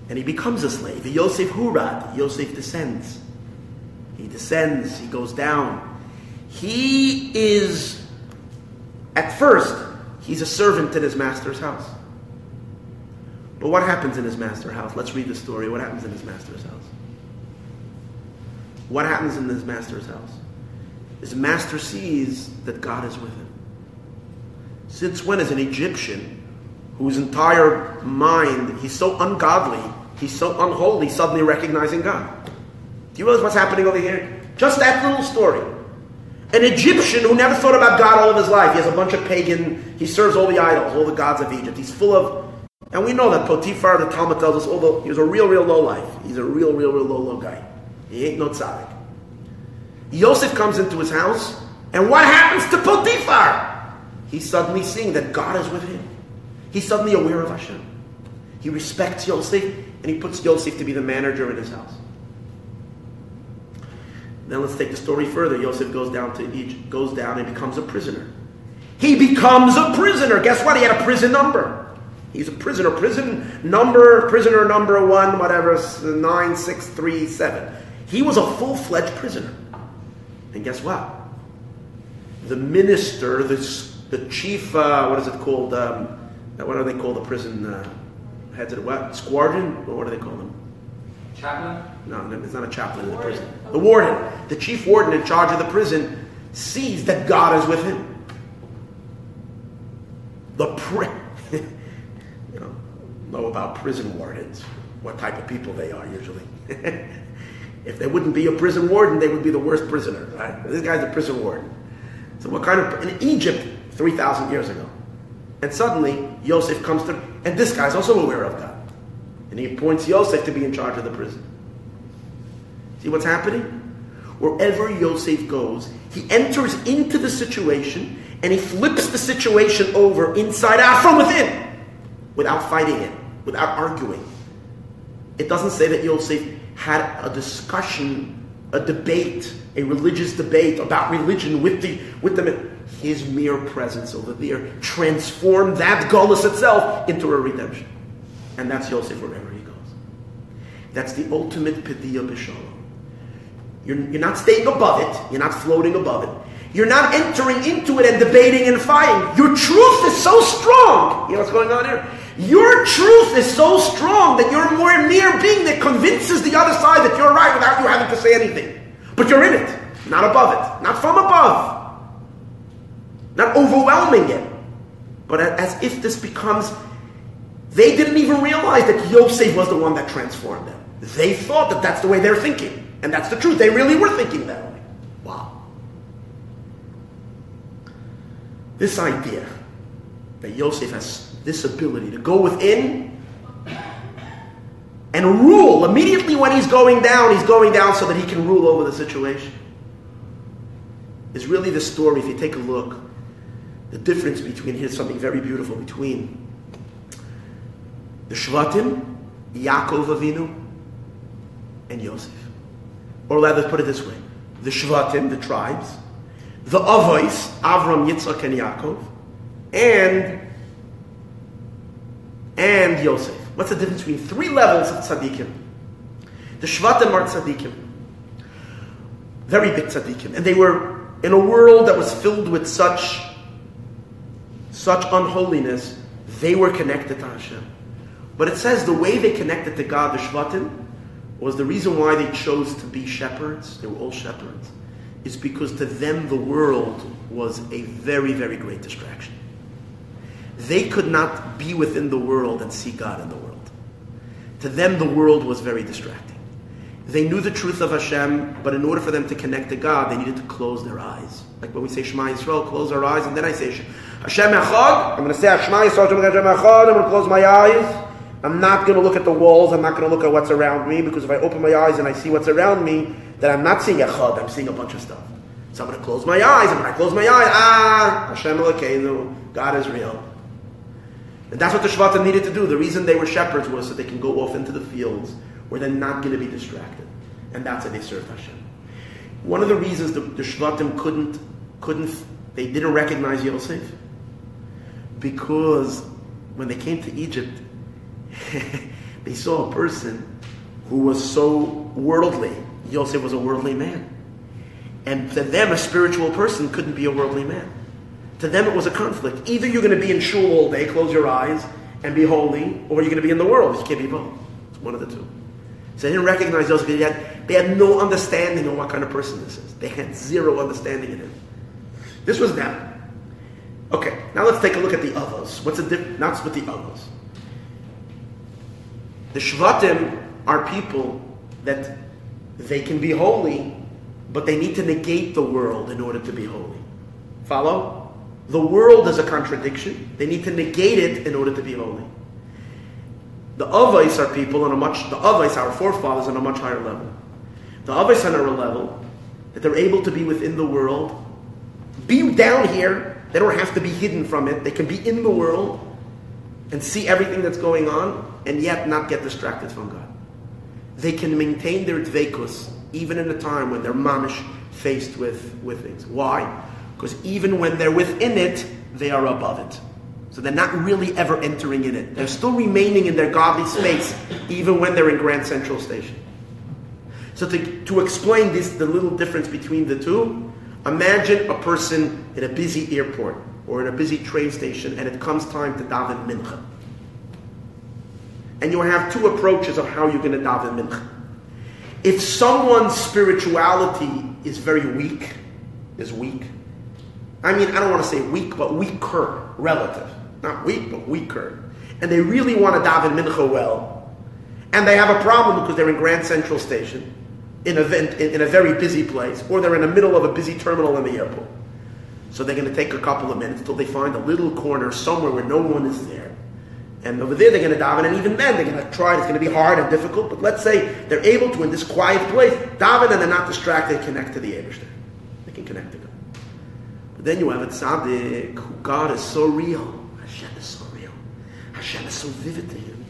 [SPEAKER 1] and he becomes a slave. Yosef Hurad, Yosef descends. He descends, he goes down. He is, at first, he's a servant in his master's house. But what happens in his master's house? Let's read the story. What happens in his master's house? What happens in his master's house? His master sees that God is with him. Since when is an Egyptian whose entire mind, he's so ungodly, he's so unholy, suddenly recognizing God. Do you realize what's happening over here? Just that little story. An Egyptian who never thought about God all of his life. He has a bunch of pagan, he serves all the idols, all the gods of Egypt. He's full of, and we know that Potiphar, the Talmud tells us, although he was a real, real low life. He's a real, real, real low, low guy. He ain't no tzaddik. Yosef comes into his house, and what happens to Potiphar? He's suddenly seeing that God is with him. He's suddenly aware of Hashem. He respects Yosef and he puts Yosef to be the manager in his house. Then let's take the story further. Yosef goes down to Egypt, goes down and becomes a prisoner. He becomes a prisoner. Guess what? He had a prison number. He's a prisoner. Prison number, prisoner number one, whatever, nine, six, three, seven. He was a full-fledged prisoner. And guess what? The minister, the, the chief, uh, what is it called? Um, what do they call the prison uh, heads of the what? Squadron? Or what do they call them?
[SPEAKER 2] Chaplain?
[SPEAKER 1] No, it's not a chaplain in the prison. The warden. The chief warden in charge of the prison sees that God is with him. The pri- [laughs] you know, know about prison wardens, what type of people they are usually. [laughs] if they wouldn't be a prison warden, they would be the worst prisoner, right? This guy's a prison warden. So what kind of in Egypt, 3,000 years ago. And suddenly, Yosef comes to, and this guy's also aware of God. And he appoints Yosef to be in charge of the prison. See what's happening? Wherever Yosef goes, he enters into the situation and he flips the situation over inside out from within without fighting it, without arguing. It doesn't say that Yosef had a discussion, a debate, a religious debate about religion with the with the his mere presence over there transformed that gullus itself into a redemption. And that's Yosef wherever he goes. That's the ultimate Pediya B'Shalom. You're, you're not staying above it, you're not floating above it. You're not entering into it and debating and fighting. Your truth is so strong. You know what's going on here? Your truth is so strong that you're more mere being that convinces the other side that you're right without you having to say anything. But you're in it, not above it, not from above, not overwhelming it. But as if this becomes, they didn't even realize that Yosef was the one that transformed them. They thought that that's the way they're thinking. And that's the truth. They really were thinking that way. Wow. This idea that Yosef has this ability to go within and rule immediately when he's going down, he's going down so that he can rule over the situation. Is really the story, if you take a look, the difference between, here's something very beautiful, between the Shvatim, Yaakov Avinu, and Yosef. Or let's put it this way the Shvatim, the tribes, the Avos, Avram, Yitzchak, and Yaakov, and and Yosef. What's the difference between three levels of tzaddikim? The Shvatim are tzaddikim, very big tzaddikim, and they were in a world that was filled with such such unholiness. They were connected to Hashem, but it says the way they connected to God, the Shvatim, was the reason why they chose to be shepherds, they were all shepherds, is because to them the world was a very, very great distraction. They could not be within the world and see God in the world. To them, the world was very distracting. They knew the truth of Hashem, but in order for them to connect to God, they needed to close their eyes. Like when we say Shema Yisrael, close our eyes, and then I say Hashem Echad. I'm going to say Shema Yisrael, Hashem Echad. I'm going to close my eyes. I'm not going to look at the walls. I'm not going to look at what's around me because if I open my eyes and I see what's around me, then I'm not seeing Echad. I'm seeing a bunch of stuff. So I'm going to close my eyes, and when I close my eyes, ah, Hashem Elokeinu, God is real. And that's what the Shvatim needed to do. The reason they were shepherds was so they can go off into the fields where they're not going to be distracted. And that's how they served Hashem. One of the reasons the, the Shvatim couldn't, couldn't, they didn't recognize Yosef, because when they came to Egypt, [laughs] they saw a person who was so worldly. Yosef was a worldly man. And to them, a spiritual person couldn't be a worldly man. To them, it was a conflict. Either you're going to be in shul all day, close your eyes, and be holy, or you're going to be in the world. You can't be both. It's one of the two. So they didn't recognize Yosef. They had, they had no understanding of what kind of person this is. They had zero understanding of him. This was them. Okay, now let's take a look at the others. What's the difference? Not with the others. The Shvatim are people that they can be holy, but they need to negate the world in order to be holy. Follow? The world is a contradiction. They need to negate it in order to be holy. The Avais are people on a much, the Avais, our forefathers, on a much higher level. The Avais are on a level that they're able to be within the world, be down here. They don't have to be hidden from it. They can be in the world and see everything that's going on and yet not get distracted from God. They can maintain their dvekus even in a time when they're mamish faced with, with things. Why? Because even when they're within it, they are above it. So they're not really ever entering in it. They're still remaining in their godly space, even when they're in Grand Central Station. So to, to explain this, the little difference between the two, imagine a person in a busy airport or in a busy train station and it comes time to daven mincha. And you have two approaches of how you're going to daven mincha. If someone's spirituality is very weak, is weak, I mean, I don't want to say weak, but weaker, relative. Not weak, but weaker. And they really want to daven mincha well, and they have a problem because they're in Grand Central Station, in a, in, in a very busy place, or they're in the middle of a busy terminal in the airport. So they're going to take a couple of minutes till they find a little corner somewhere where no one is there. And over there they're going to daven, and even then they're going to try. It's going to be hard and difficult, but let's say they're able to, in this quiet place, daven and they're not distracted, connect to the Aibershter. They can connect to. But then you have a tzaddik eh, who God is so real. Hashem is so real. Hashem is so vivid to him.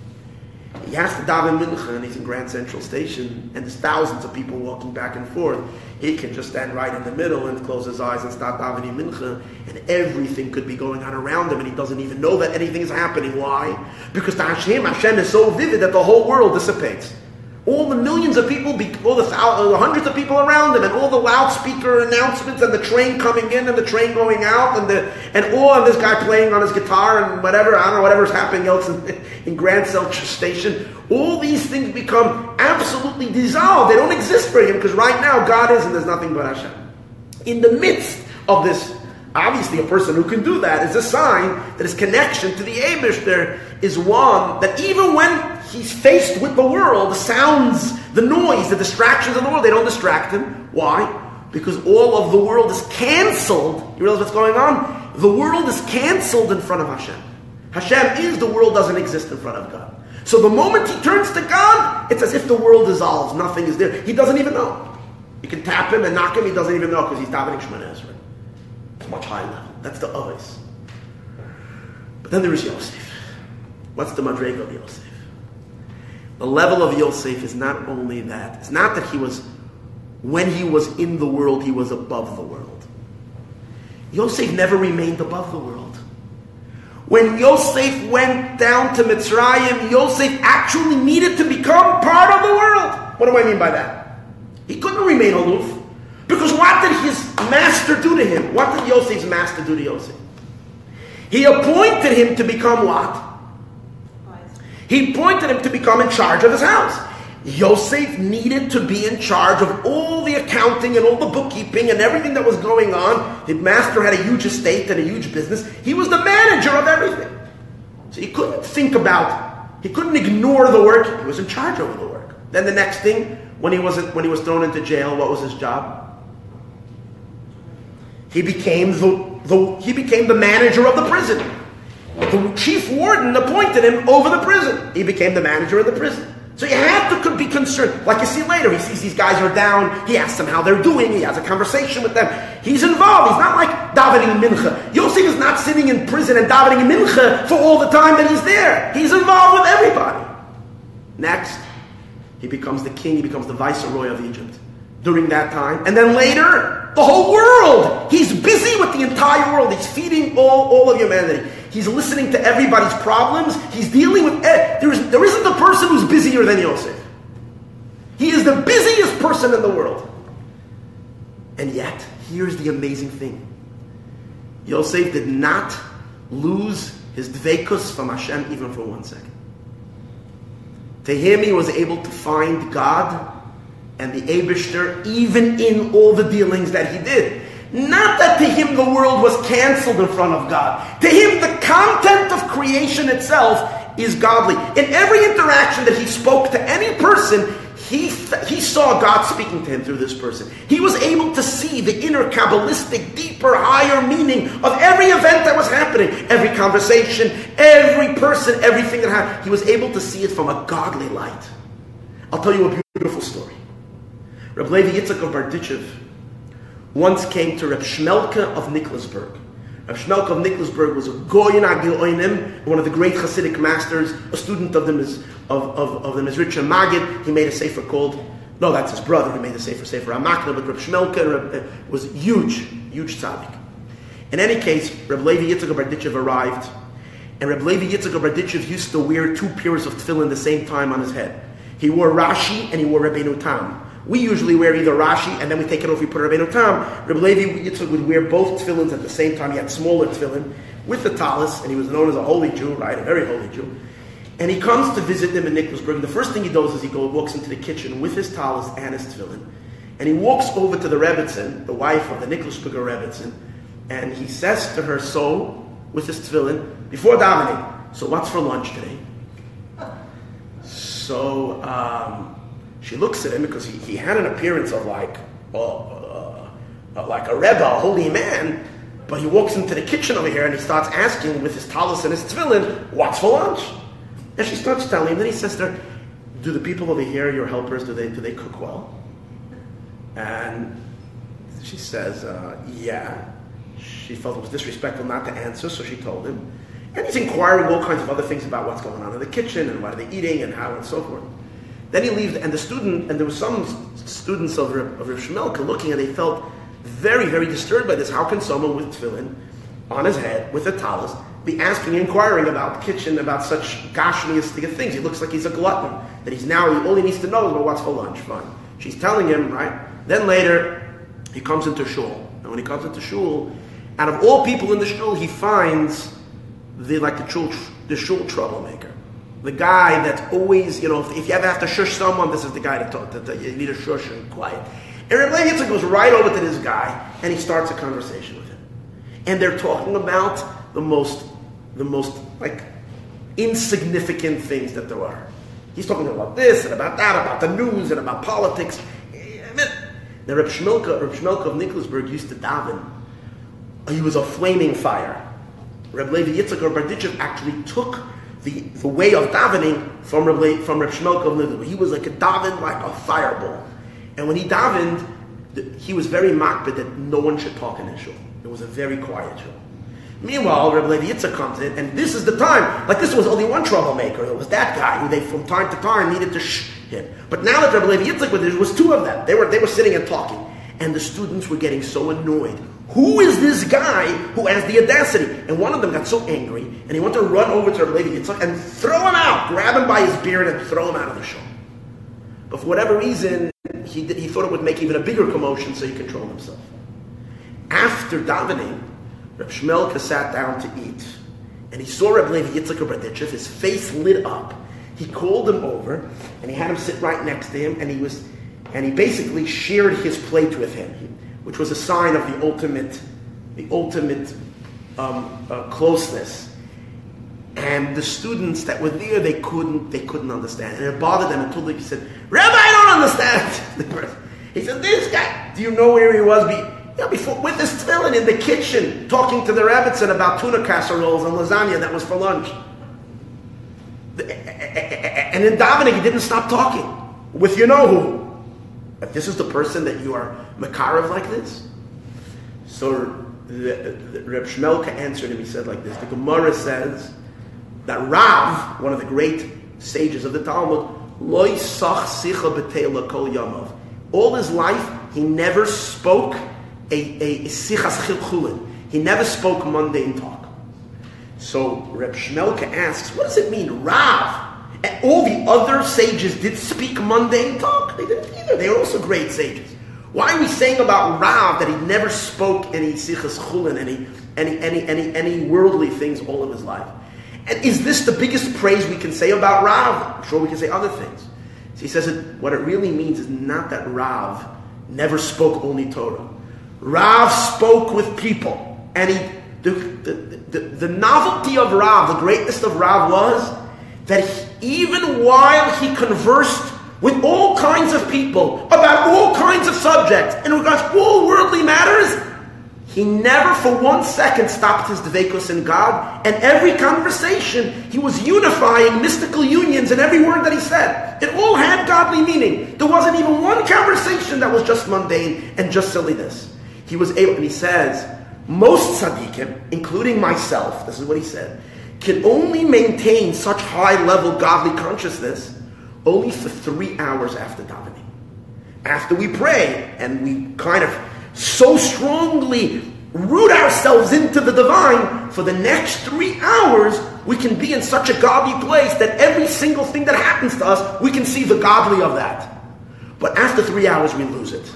[SPEAKER 1] He has to daven mincha, and he's in Grand Central Station, and there's thousands of people walking back and forth. He can just stand right in the middle and close his eyes and start davening mincha, and everything could be going on around him, and he doesn't even know that anything is happening. Why? Because to Hashem, Hashem is so vivid that the whole world dissipates. All the millions of people, all the, the uh, hundreds of people around him, and all the loudspeaker announcements, and the train coming in and the train going out, and the and all of this guy playing on his guitar and whatever I don't know whatever's happening else in, [laughs] in Grand Central Station. All these things become absolutely dissolved. They don't exist for him because right now God is, and there's nothing but Hashem. In the midst of this Obviously, a person who can do that is a sign that his connection to the Aibershter is one that even when he's faced with the world, the sounds, the noise, the distractions of the world, they don't distract him. Why? Because all of the world is cancelled. You realize what's going on? The world is cancelled in front of Hashem. Hashem is the world doesn't exist in front of God. So the moment he turns to God, it's as if the world dissolves. Nothing is there. He doesn't even know. You can tap him and knock him, he doesn't even know because he's davening Shemoneh Esrei much higher level. That's the Aves. But then there is Yosef. What's the Madrega of Yosef? The level of Yosef is not only that, it's not that he was, when he was in the world, he was above the world. Yosef never remained above the world. When Yosef went down to Mitzrayim, Yosef actually needed to become part of the world. What do I mean by that? He couldn't remain aloof. Because what did his master do to him? What did Yosef's master do to Yosef? He appointed him to become what? He appointed him to become in charge of his house. Yosef needed to be in charge of all the accounting and all the bookkeeping and everything that was going on. His master had a huge estate and a huge business. He was the manager of everything. So he couldn't think about, he couldn't ignore the work. He was in charge over the work. Then the next thing, when he was when he was thrown into jail, what was his job? He became the, the, he became the manager of the prison. The chief warden appointed him over the prison. He became the manager of the prison. So you have to be concerned. Like you see later, he sees these guys are down. He asks them how they're doing. He has a conversation with them. He's involved. He's not like davening mincha. Yosef is not sitting in prison and davening mincha for all the time that he's there. He's involved with everybody. Next, he becomes the king. He becomes the viceroy of Egypt during that time. And then later, the whole world. He's busy with the entire world. He's feeding all, all of humanity. He's listening to everybody's problems. He's dealing with. Eh, there, is, there isn't a person who's busier than Yosef. He is the busiest person in the world. And yet, here's the amazing thing Yosef did not lose his dveikus from Hashem even for one second. To him, he was able to find God and the Aibershter, even in all the dealings that he did. Not that to him the world was cancelled in front of God. To him, the content of creation itself is godly. In every interaction that he spoke to any person, he, he saw God speaking to him through this person. He was able to see the inner Kabbalistic, deeper, higher meaning of every event that was happening, every conversation, every person, everything that happened. He was able to see it from a godly light. I'll tell you a beautiful story. Reb Levi Yitzchak of Berditchev once came to Reb Shmelke of Nikolsburg. Reb Shmelke of Nikolsburg was a Goyin Agil one of the great Hasidic masters, a student of the, of, of, of the Mezritcher Maggid. He made a sefer called, no, that's his brother, he made a sefer, Sefer HaMakneh, but Reb Shmelke uh, was huge, huge tzaddik. In any case, Reb Levi Yitzchak of Berditchev arrived, and Reb Levi Yitzchak of Berditchev used to wear two pairs of tefillin at the same time on his head. He wore Rashi and he wore Rabbeinu Tam. We usually wear either Rashi and then we take it off, we put Rabbeinu Tam. Rabbi Levi Yitzchak would wear both tefillins at the same time. He had smaller tefillin with the talis, and he was known as a holy Jew, right? A very holy Jew. And he comes to visit them in Nikolsburg. The first thing he does is he goes, walks into the kitchen with his talis and his tefillin. And he walks over to the Rebbitzin, the wife of the Nikolsburger Rebbitzin, and he says to her, so, with his tefillin, before davening, so what's for lunch today? So, um, she looks at him because he, he had an appearance of like, uh, uh, like a rebbe, a holy man, But he walks into the kitchen over here and he starts asking with his talus and his tefillin, what's for lunch? And she starts telling him, then he says to her, do the people over here, your helpers, do they, do they cook well? And she says, uh, yeah. She felt it was disrespectful not to answer, so she told him. And he's inquiring all kinds of other things about what's going on in the kitchen and what are they eating and how and so forth. Then he leaves, and the student, and there were some students of of Rav Shmelka looking, and they felt very, very disturbed by this. How can someone with tefillin on his head, with a talus, be asking, inquiring about the kitchen, about such gashmiistic things? He looks like he's a glutton, that he's now, all he needs to know is what's for lunch. Fine. She's telling him, right? Then later, he comes into shul. And when he comes into shul, out of all people in the shul, he finds the, like the shul, the shul troublemaker the guy that's always, you know, if, if, you ever have to shush someone, this is the guy to talk to. to you need to shush and quiet. And Reb Yitzchak goes right over to this guy and he starts a conversation with him. And they're talking about the most, the most like insignificant things that there are. He's talking about this and about that, about the news and about politics. Now Reb Shmilka, Reb Shmilka of Nicholasburg used to daven. He was a flaming fire. Reb Levi Yitzchak or Berditchev actually took the, the way of davening from Reb, from Reb Shmelka of He was like a daven like a fireball. And when he davened, he was very makbid that no one should talk in his shul. It was a very quiet shul. Meanwhile, Reb Levi Yitzchak comes in, and this is the time. Like this was only one troublemaker. It was that guy who they, from time to time, needed to shh him. But now that Reb Levi Yitzchak was there, was two of them. They were they were sitting and talking, and the students were getting so annoyed. Who is this guy who has the audacity? And one of them got so angry, and he wanted to run over to Levi Yitzchak and throw him out, grab him by his beard, and throw him out of the shul. But for whatever reason, he, he thought it would make even a bigger commotion, so he controlled himself. After davening, Reb Shmelka sat down to eat, and he saw Reb Levi Yitzchak Berditchev, his face lit up. He called him over, and he had him sit right next to him, and he was, and he basically shared his plate with him, which was a sign of the ultimate, the ultimate um, uh, closeness. And the students that were there, they couldn't, they couldn't understand. And it bothered them until they said, Rabbi, I don't understand. [laughs] he said, this guy, do you know where he was? Be, know, before, with his tefillin in the kitchen, talking to the rabbits about tuna casseroles and lasagna that was for lunch. And in davening, he didn't stop talking with you know who. This is the person that you are Makarav like this. So the, the, Reb Shmelka answered him, he said like this, the Gemara says, that Rav, one of the great sages of the Talmud, loy sach sicha kol yamav. All his life, he never spoke a, a, a sichas chilchulin. He never spoke mundane talk. So Reb Shmelka asks, what does it mean, Rav? And all the other sages did speak mundane talk. They didn't either. They were also great sages. Why are we saying about Rav that he never spoke any sichas chulin, any, any, any, any, any worldly things all of his life? And is this the biggest praise we can say about Rav? I'm sure we can say other things. So he says that what it really means is not that Rav never spoke only Torah. Rav spoke with people. And he, the, the, the, the novelty of Rav, the greatness of Rav was that he, even while he conversed with all kinds of people about all kinds of subjects in regards to all worldly matters, he never for one second stopped his dvekus in God, and every conversation he was unifying mystical unions in every word that he said. It all had godly meaning. There wasn't even one conversation that was just mundane and just silliness. He was able, and he says, most tzaddikim, including myself, this is what he said, can only maintain such high level godly consciousness only for three hours after davening. After we pray and we kind of so strongly root ourselves into the divine, for the next three hours, we can be in such a godly place that every single thing that happens to us, we can see the godly of that. But after three hours, we lose it.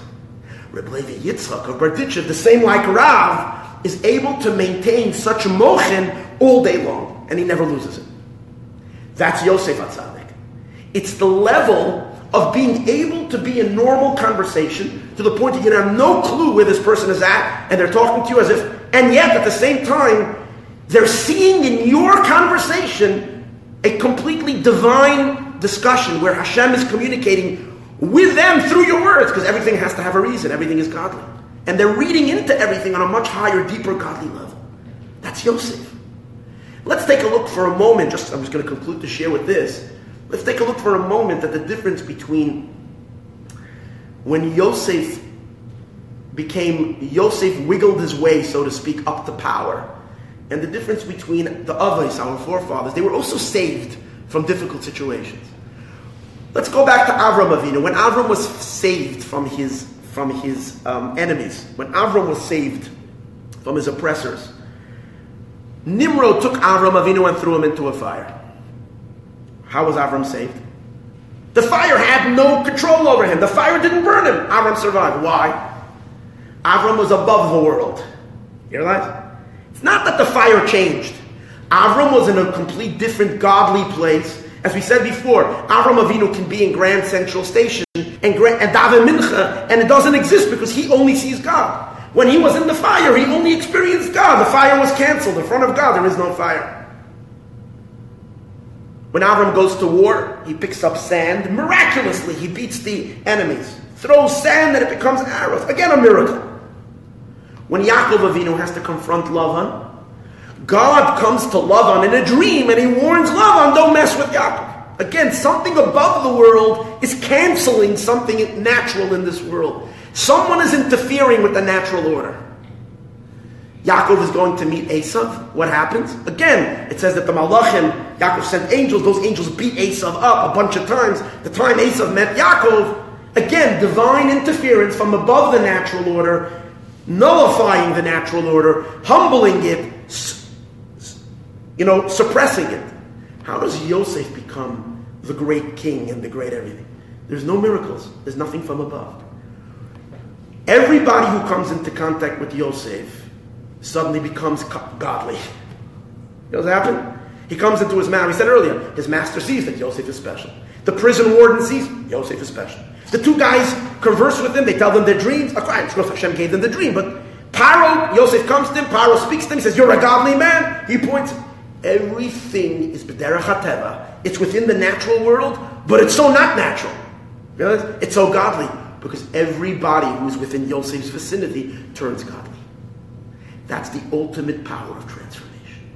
[SPEAKER 1] Reb Levi Yitzchak of Berditchev, the same like Rav, is able to maintain such motion all day long, and he never loses it. That's Yosef HaTzaddik. It's the level of being able to be in normal conversation to the point that you have no clue where this person is at, and they're talking to you as if, and yet at the same time, they're seeing in your conversation a completely divine discussion where Hashem is communicating with them through your words, because everything has to have a reason, everything is godly. And they're reading into everything on a much higher, deeper, godly level. That's Yosef. Let's take a look for a moment, just I'm just going to conclude to share with this. Let's take a look for a moment at the difference between when Yosef became, Yosef wiggled his way, so to speak, up to power. And the difference between the Avos, our forefathers, they were also saved from difficult situations. Let's go back to Avram Avinu. When Avram was saved from his from his um, enemies, when Avram was saved from his oppressors, Nimrod took Avram Avinu and threw him into a fire. How was Avram saved? The fire had no control over him. The fire didn't burn him. Avram survived. Why? Avram was above the world. You realize? It's not that the fire changed. Avram was in a complete different godly place. As we said before, Avram Avinu can be in Grand Central Station and, and daven mincha, and it doesn't exist because he only sees God. When he was in the fire, he only experienced God. The fire was canceled. In front of God, there is no fire. When Avram goes to war, he picks up sand. Miraculously, he beats the enemies. Throws sand and it becomes arrows. Again, a miracle. When Yaakov Avinu has to confront Lavan, God comes to Lavan in a dream and he warns Lavan, don't mess with Yaakov. Again, something above the world is canceling something natural in this world. Someone is interfering with the natural order. Yaakov is going to meet Esav. What happens? Again, it says that the Malachim, Yaakov sent angels. Those angels beat Esav up a bunch of times. The time Esav met Yaakov, again, divine interference from above the natural order, nullifying the natural order, humbling it, you know, suppressing it. How does Yosef become the great king and the great everything? There's no miracles. There's nothing from above. Everybody who comes into contact with Yosef suddenly becomes godly. [laughs] You know what's happened? He comes into his master. We said earlier, his master sees that Yosef is special. The prison warden sees Yosef is special. The two guys converse with him. They tell them their dreams. Of course, Hashem gave them the dream, but Paro, Yosef comes to him. Paro speaks to him. He says, "You're a godly man." He points. Everything is b'derech hateva. It's within the natural world, but it's so not natural. Realize? It's so godly because everybody who's within Yosef's vicinity turns godly. That's the ultimate power of transformation.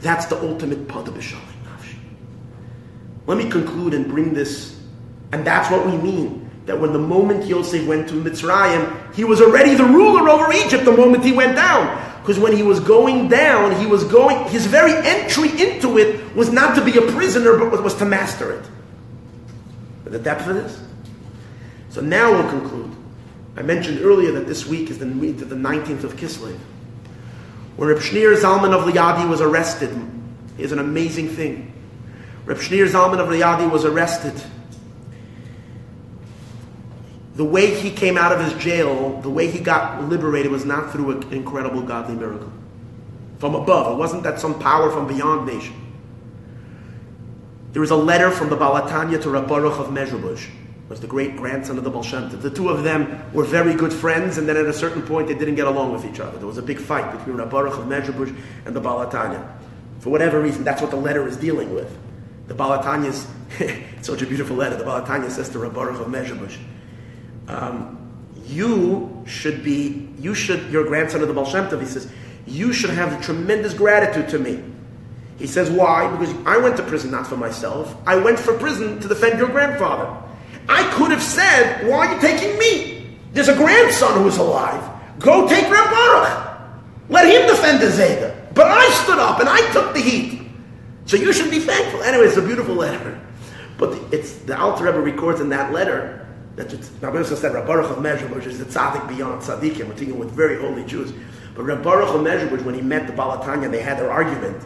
[SPEAKER 1] That's the ultimate pada nafshi. Let me conclude and bring this, and that's what we mean. That when the moment Yosef went to Mitzrayim, he was already the ruler over Egypt the moment he went down. Because when he was going down, he was going, his very entry into it was not to be a prisoner, but was to master it. The depth of this. So now we'll conclude. I mentioned earlier that this week is the, the 19th of Kislev, where Reb Shneur Zalman of Liadi was arrested. Here's an amazing thing. Reb Shneur Zalman of Liadi was arrested the way he came out of his jail, the way he got liberated was not through an incredible godly miracle. From above. It wasn't that some power from beyond nation. There was a letter from the Baal HaTanya to Reb Baruch of Mezhebush, was the great grandson of the Baal The two of them were very good friends, and then at a certain point they didn't get along with each other. There was a big fight between Reb Baruch of Mezhebush and the Baal HaTanya. For whatever reason, that's what the letter is dealing with. The Baal HaTanya [laughs] is such a beautiful letter. The Baal HaTanya says to Reb Baruch of Mezhebush, um, you should be, you should, your grandson of the Baal he says, you should have tremendous gratitude to me. He says, why? Because I went to prison not for myself. I went for prison to defend your grandfather. I could have said, why are you taking me? There's a grandson who is alive. Go take Reb Baruch. Let him defend the Zeta. But I stood up and I took the heat. So you should be thankful. Anyway, it's a beautiful letter. But it's the Alter Rebbe records in that letter that what Rabbi said, Reb Baruch of Mezhebush is the tzaddik beyond tzaddikim. We're dealing with very holy Jews. But Reb Baruch of Mezhebush, when he met the Baal HaTanya, they had their argument.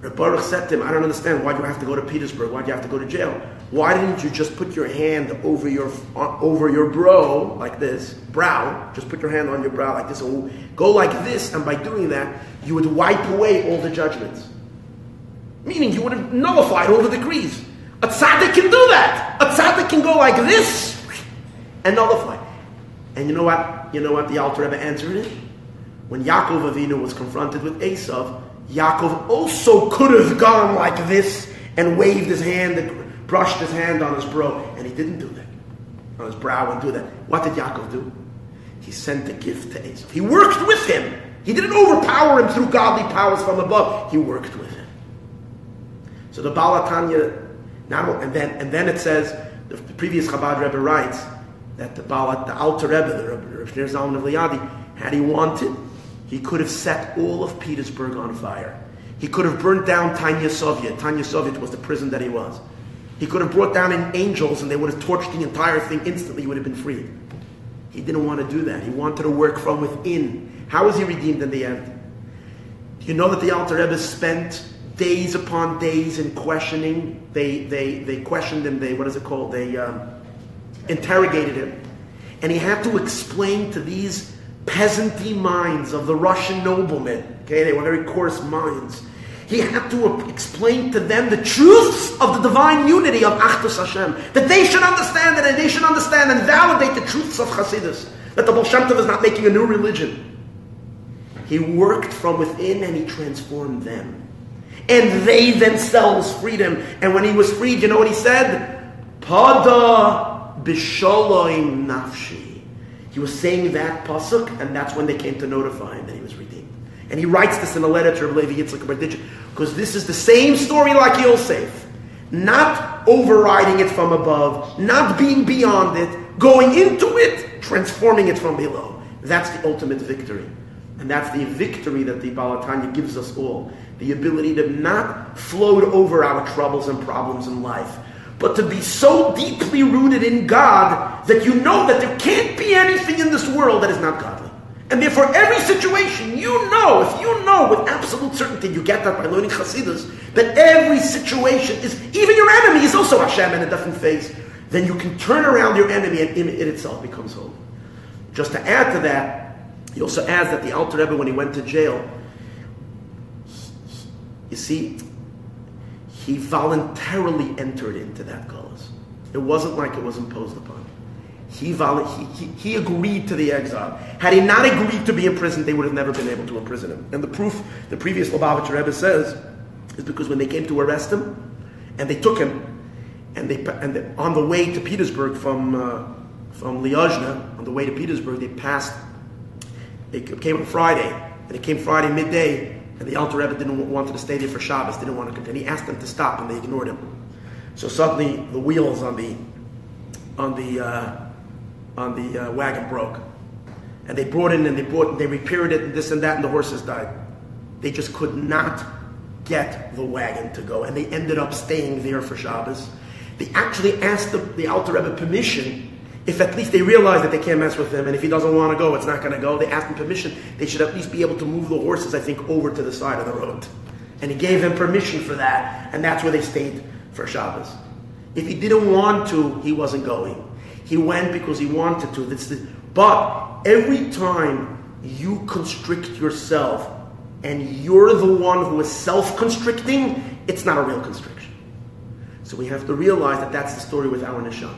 [SPEAKER 1] Reb Baruch said to him, I don't understand. Why do you have to go to Petersburg? Why do you have to go to jail? Why didn't you just put your hand over your uh, over your bro like this, brow? Just put your hand on your brow like this, and go like this. And by doing that, you would wipe away all the judgments. Meaning, you would have nullified all the decrees. A tzaddik can do that. A tzaddik can go like this and nullify. And you know what? You know what the Alter Rebbe answered it? When Yaakov Avinu was confronted with Esav, Yaakov also could have gone like this and waved his hand and brushed his hand on his brow, and he didn't do that. On his brow and do that. What did Yaakov do? he sent a gift to Esav. He worked with him. He didn't overpower him through godly powers from above. He worked with him. So the Baal HaTanya, and then and then it says the, previous Chabad Rebbe writes that the Balat, the Alter Rebbe, the Rebbe Zalman of Liadi, had he wanted, he could have set all of Petersburg on fire. He could have burnt down Tanya Soviet. Tanya Soviet was the prison that he was. He could have brought down angels and they would have torched the entire thing instantly. He would have been freed. He didn't want to do that. He wanted to work from within. How was he redeemed in the end? You know that the Alter Rebbe spent days upon days in questioning. They, they, they questioned him. They, what is it called? They um, interrogated him. And he had to explain to these peasanty minds of the Russian noblemen, okay, they were very coarse minds, he had to explain to them the truths of the divine unity of Achdus Hashem. That they should understand it and they should understand and validate the truths of Hasidus. That the Baal is not making a new religion. He worked from within and he transformed them. And they themselves freed him. And when he was freed, you know what he said? Pada b'sholoim nafshi. He was saying that pasuk, and that's when they came to notify him that he was redeemed. And he writes this in a letter to Levi Yitzchak Berditch, because this is the same story like Yosef. Not overriding it from above, not being beyond it, going into it, transforming it from below. That's the ultimate victory. And that's the victory that the Baal HaTanya gives us all. The ability to not float over our troubles and problems in life, but to be so deeply rooted in God that you know that there can't be anything in this world that is not godly. And therefore, every situation, you know, if you know with absolute certainty, you get that by learning Chassidus, that every situation is, even your enemy is also Hashem in a different phase, then you can turn around your enemy and it itself becomes holy. Just to add to that, he also adds that the Alter Rebbe, when he went to jail, you see, he voluntarily entered into that gullus. It wasn't like it was imposed upon. He, he, he, agreed to the exile. Had he not agreed to be imprisoned, they would have never been able to imprison him. And the proof the previous Lubavitcher Rebbe says is because when they came to arrest him, and they took him, and they and they, on the way to Petersburg from uh, from Liozna, on the way to Petersburg, they passed. They came on Friday, and it came Friday midday, and the Alter Rebbe didn't want to stay there for Shabbos. Didn't want to continue. He asked them to stop, and they ignored him. So suddenly, the wheels on the on the uh, on the uh, wagon broke. And they brought in and they brought, they repaired it and this and that, and the horses died. They just could not get the wagon to go, and they ended up staying there for Shabbos. They actually asked the, the Alter Rebbe permission if at least they realize that they can't mess with him, and if he doesn't want to go, it's not going to go. They asked him permission. They should at least be able to move the horses, I think, over to the side of the road. And he gave them permission for that, and that's where they stayed for Shabbos. If he didn't want to, he wasn't going. He went because he wanted to. But every time you constrict yourself and you're the one who is self constricting, it's not a real constriction. So we have to realize that that's the story with our neshama.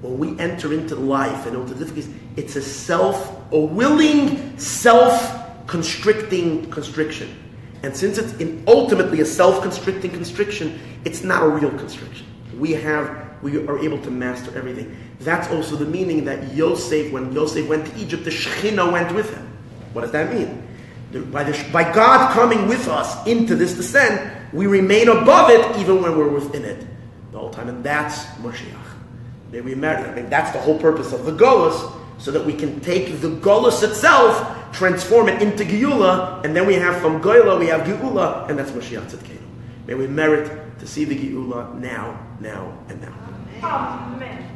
[SPEAKER 1] When we enter into life and into difficulties, it's a self, a willing, self constricting constriction. And since it's ultimately a self constricting constriction, it's not a real constriction. We have we are able to master everything. That's also the meaning that Yosef, when Yosef went to Egypt, the Shekhinah went with him. What does that mean? By, the, by God coming with us into this descent, we remain above it even when we're within it the whole time. And that's Moshiach. May we merit. I mean, that's the whole purpose of the Golas, so that we can take the Golas itself, transform it into Geula, and then we have from Gola, we have Geula, and that's Moshiach Tzidkenu. May we merit to see the Geula now, now, and now.
[SPEAKER 2] Oh, Amen.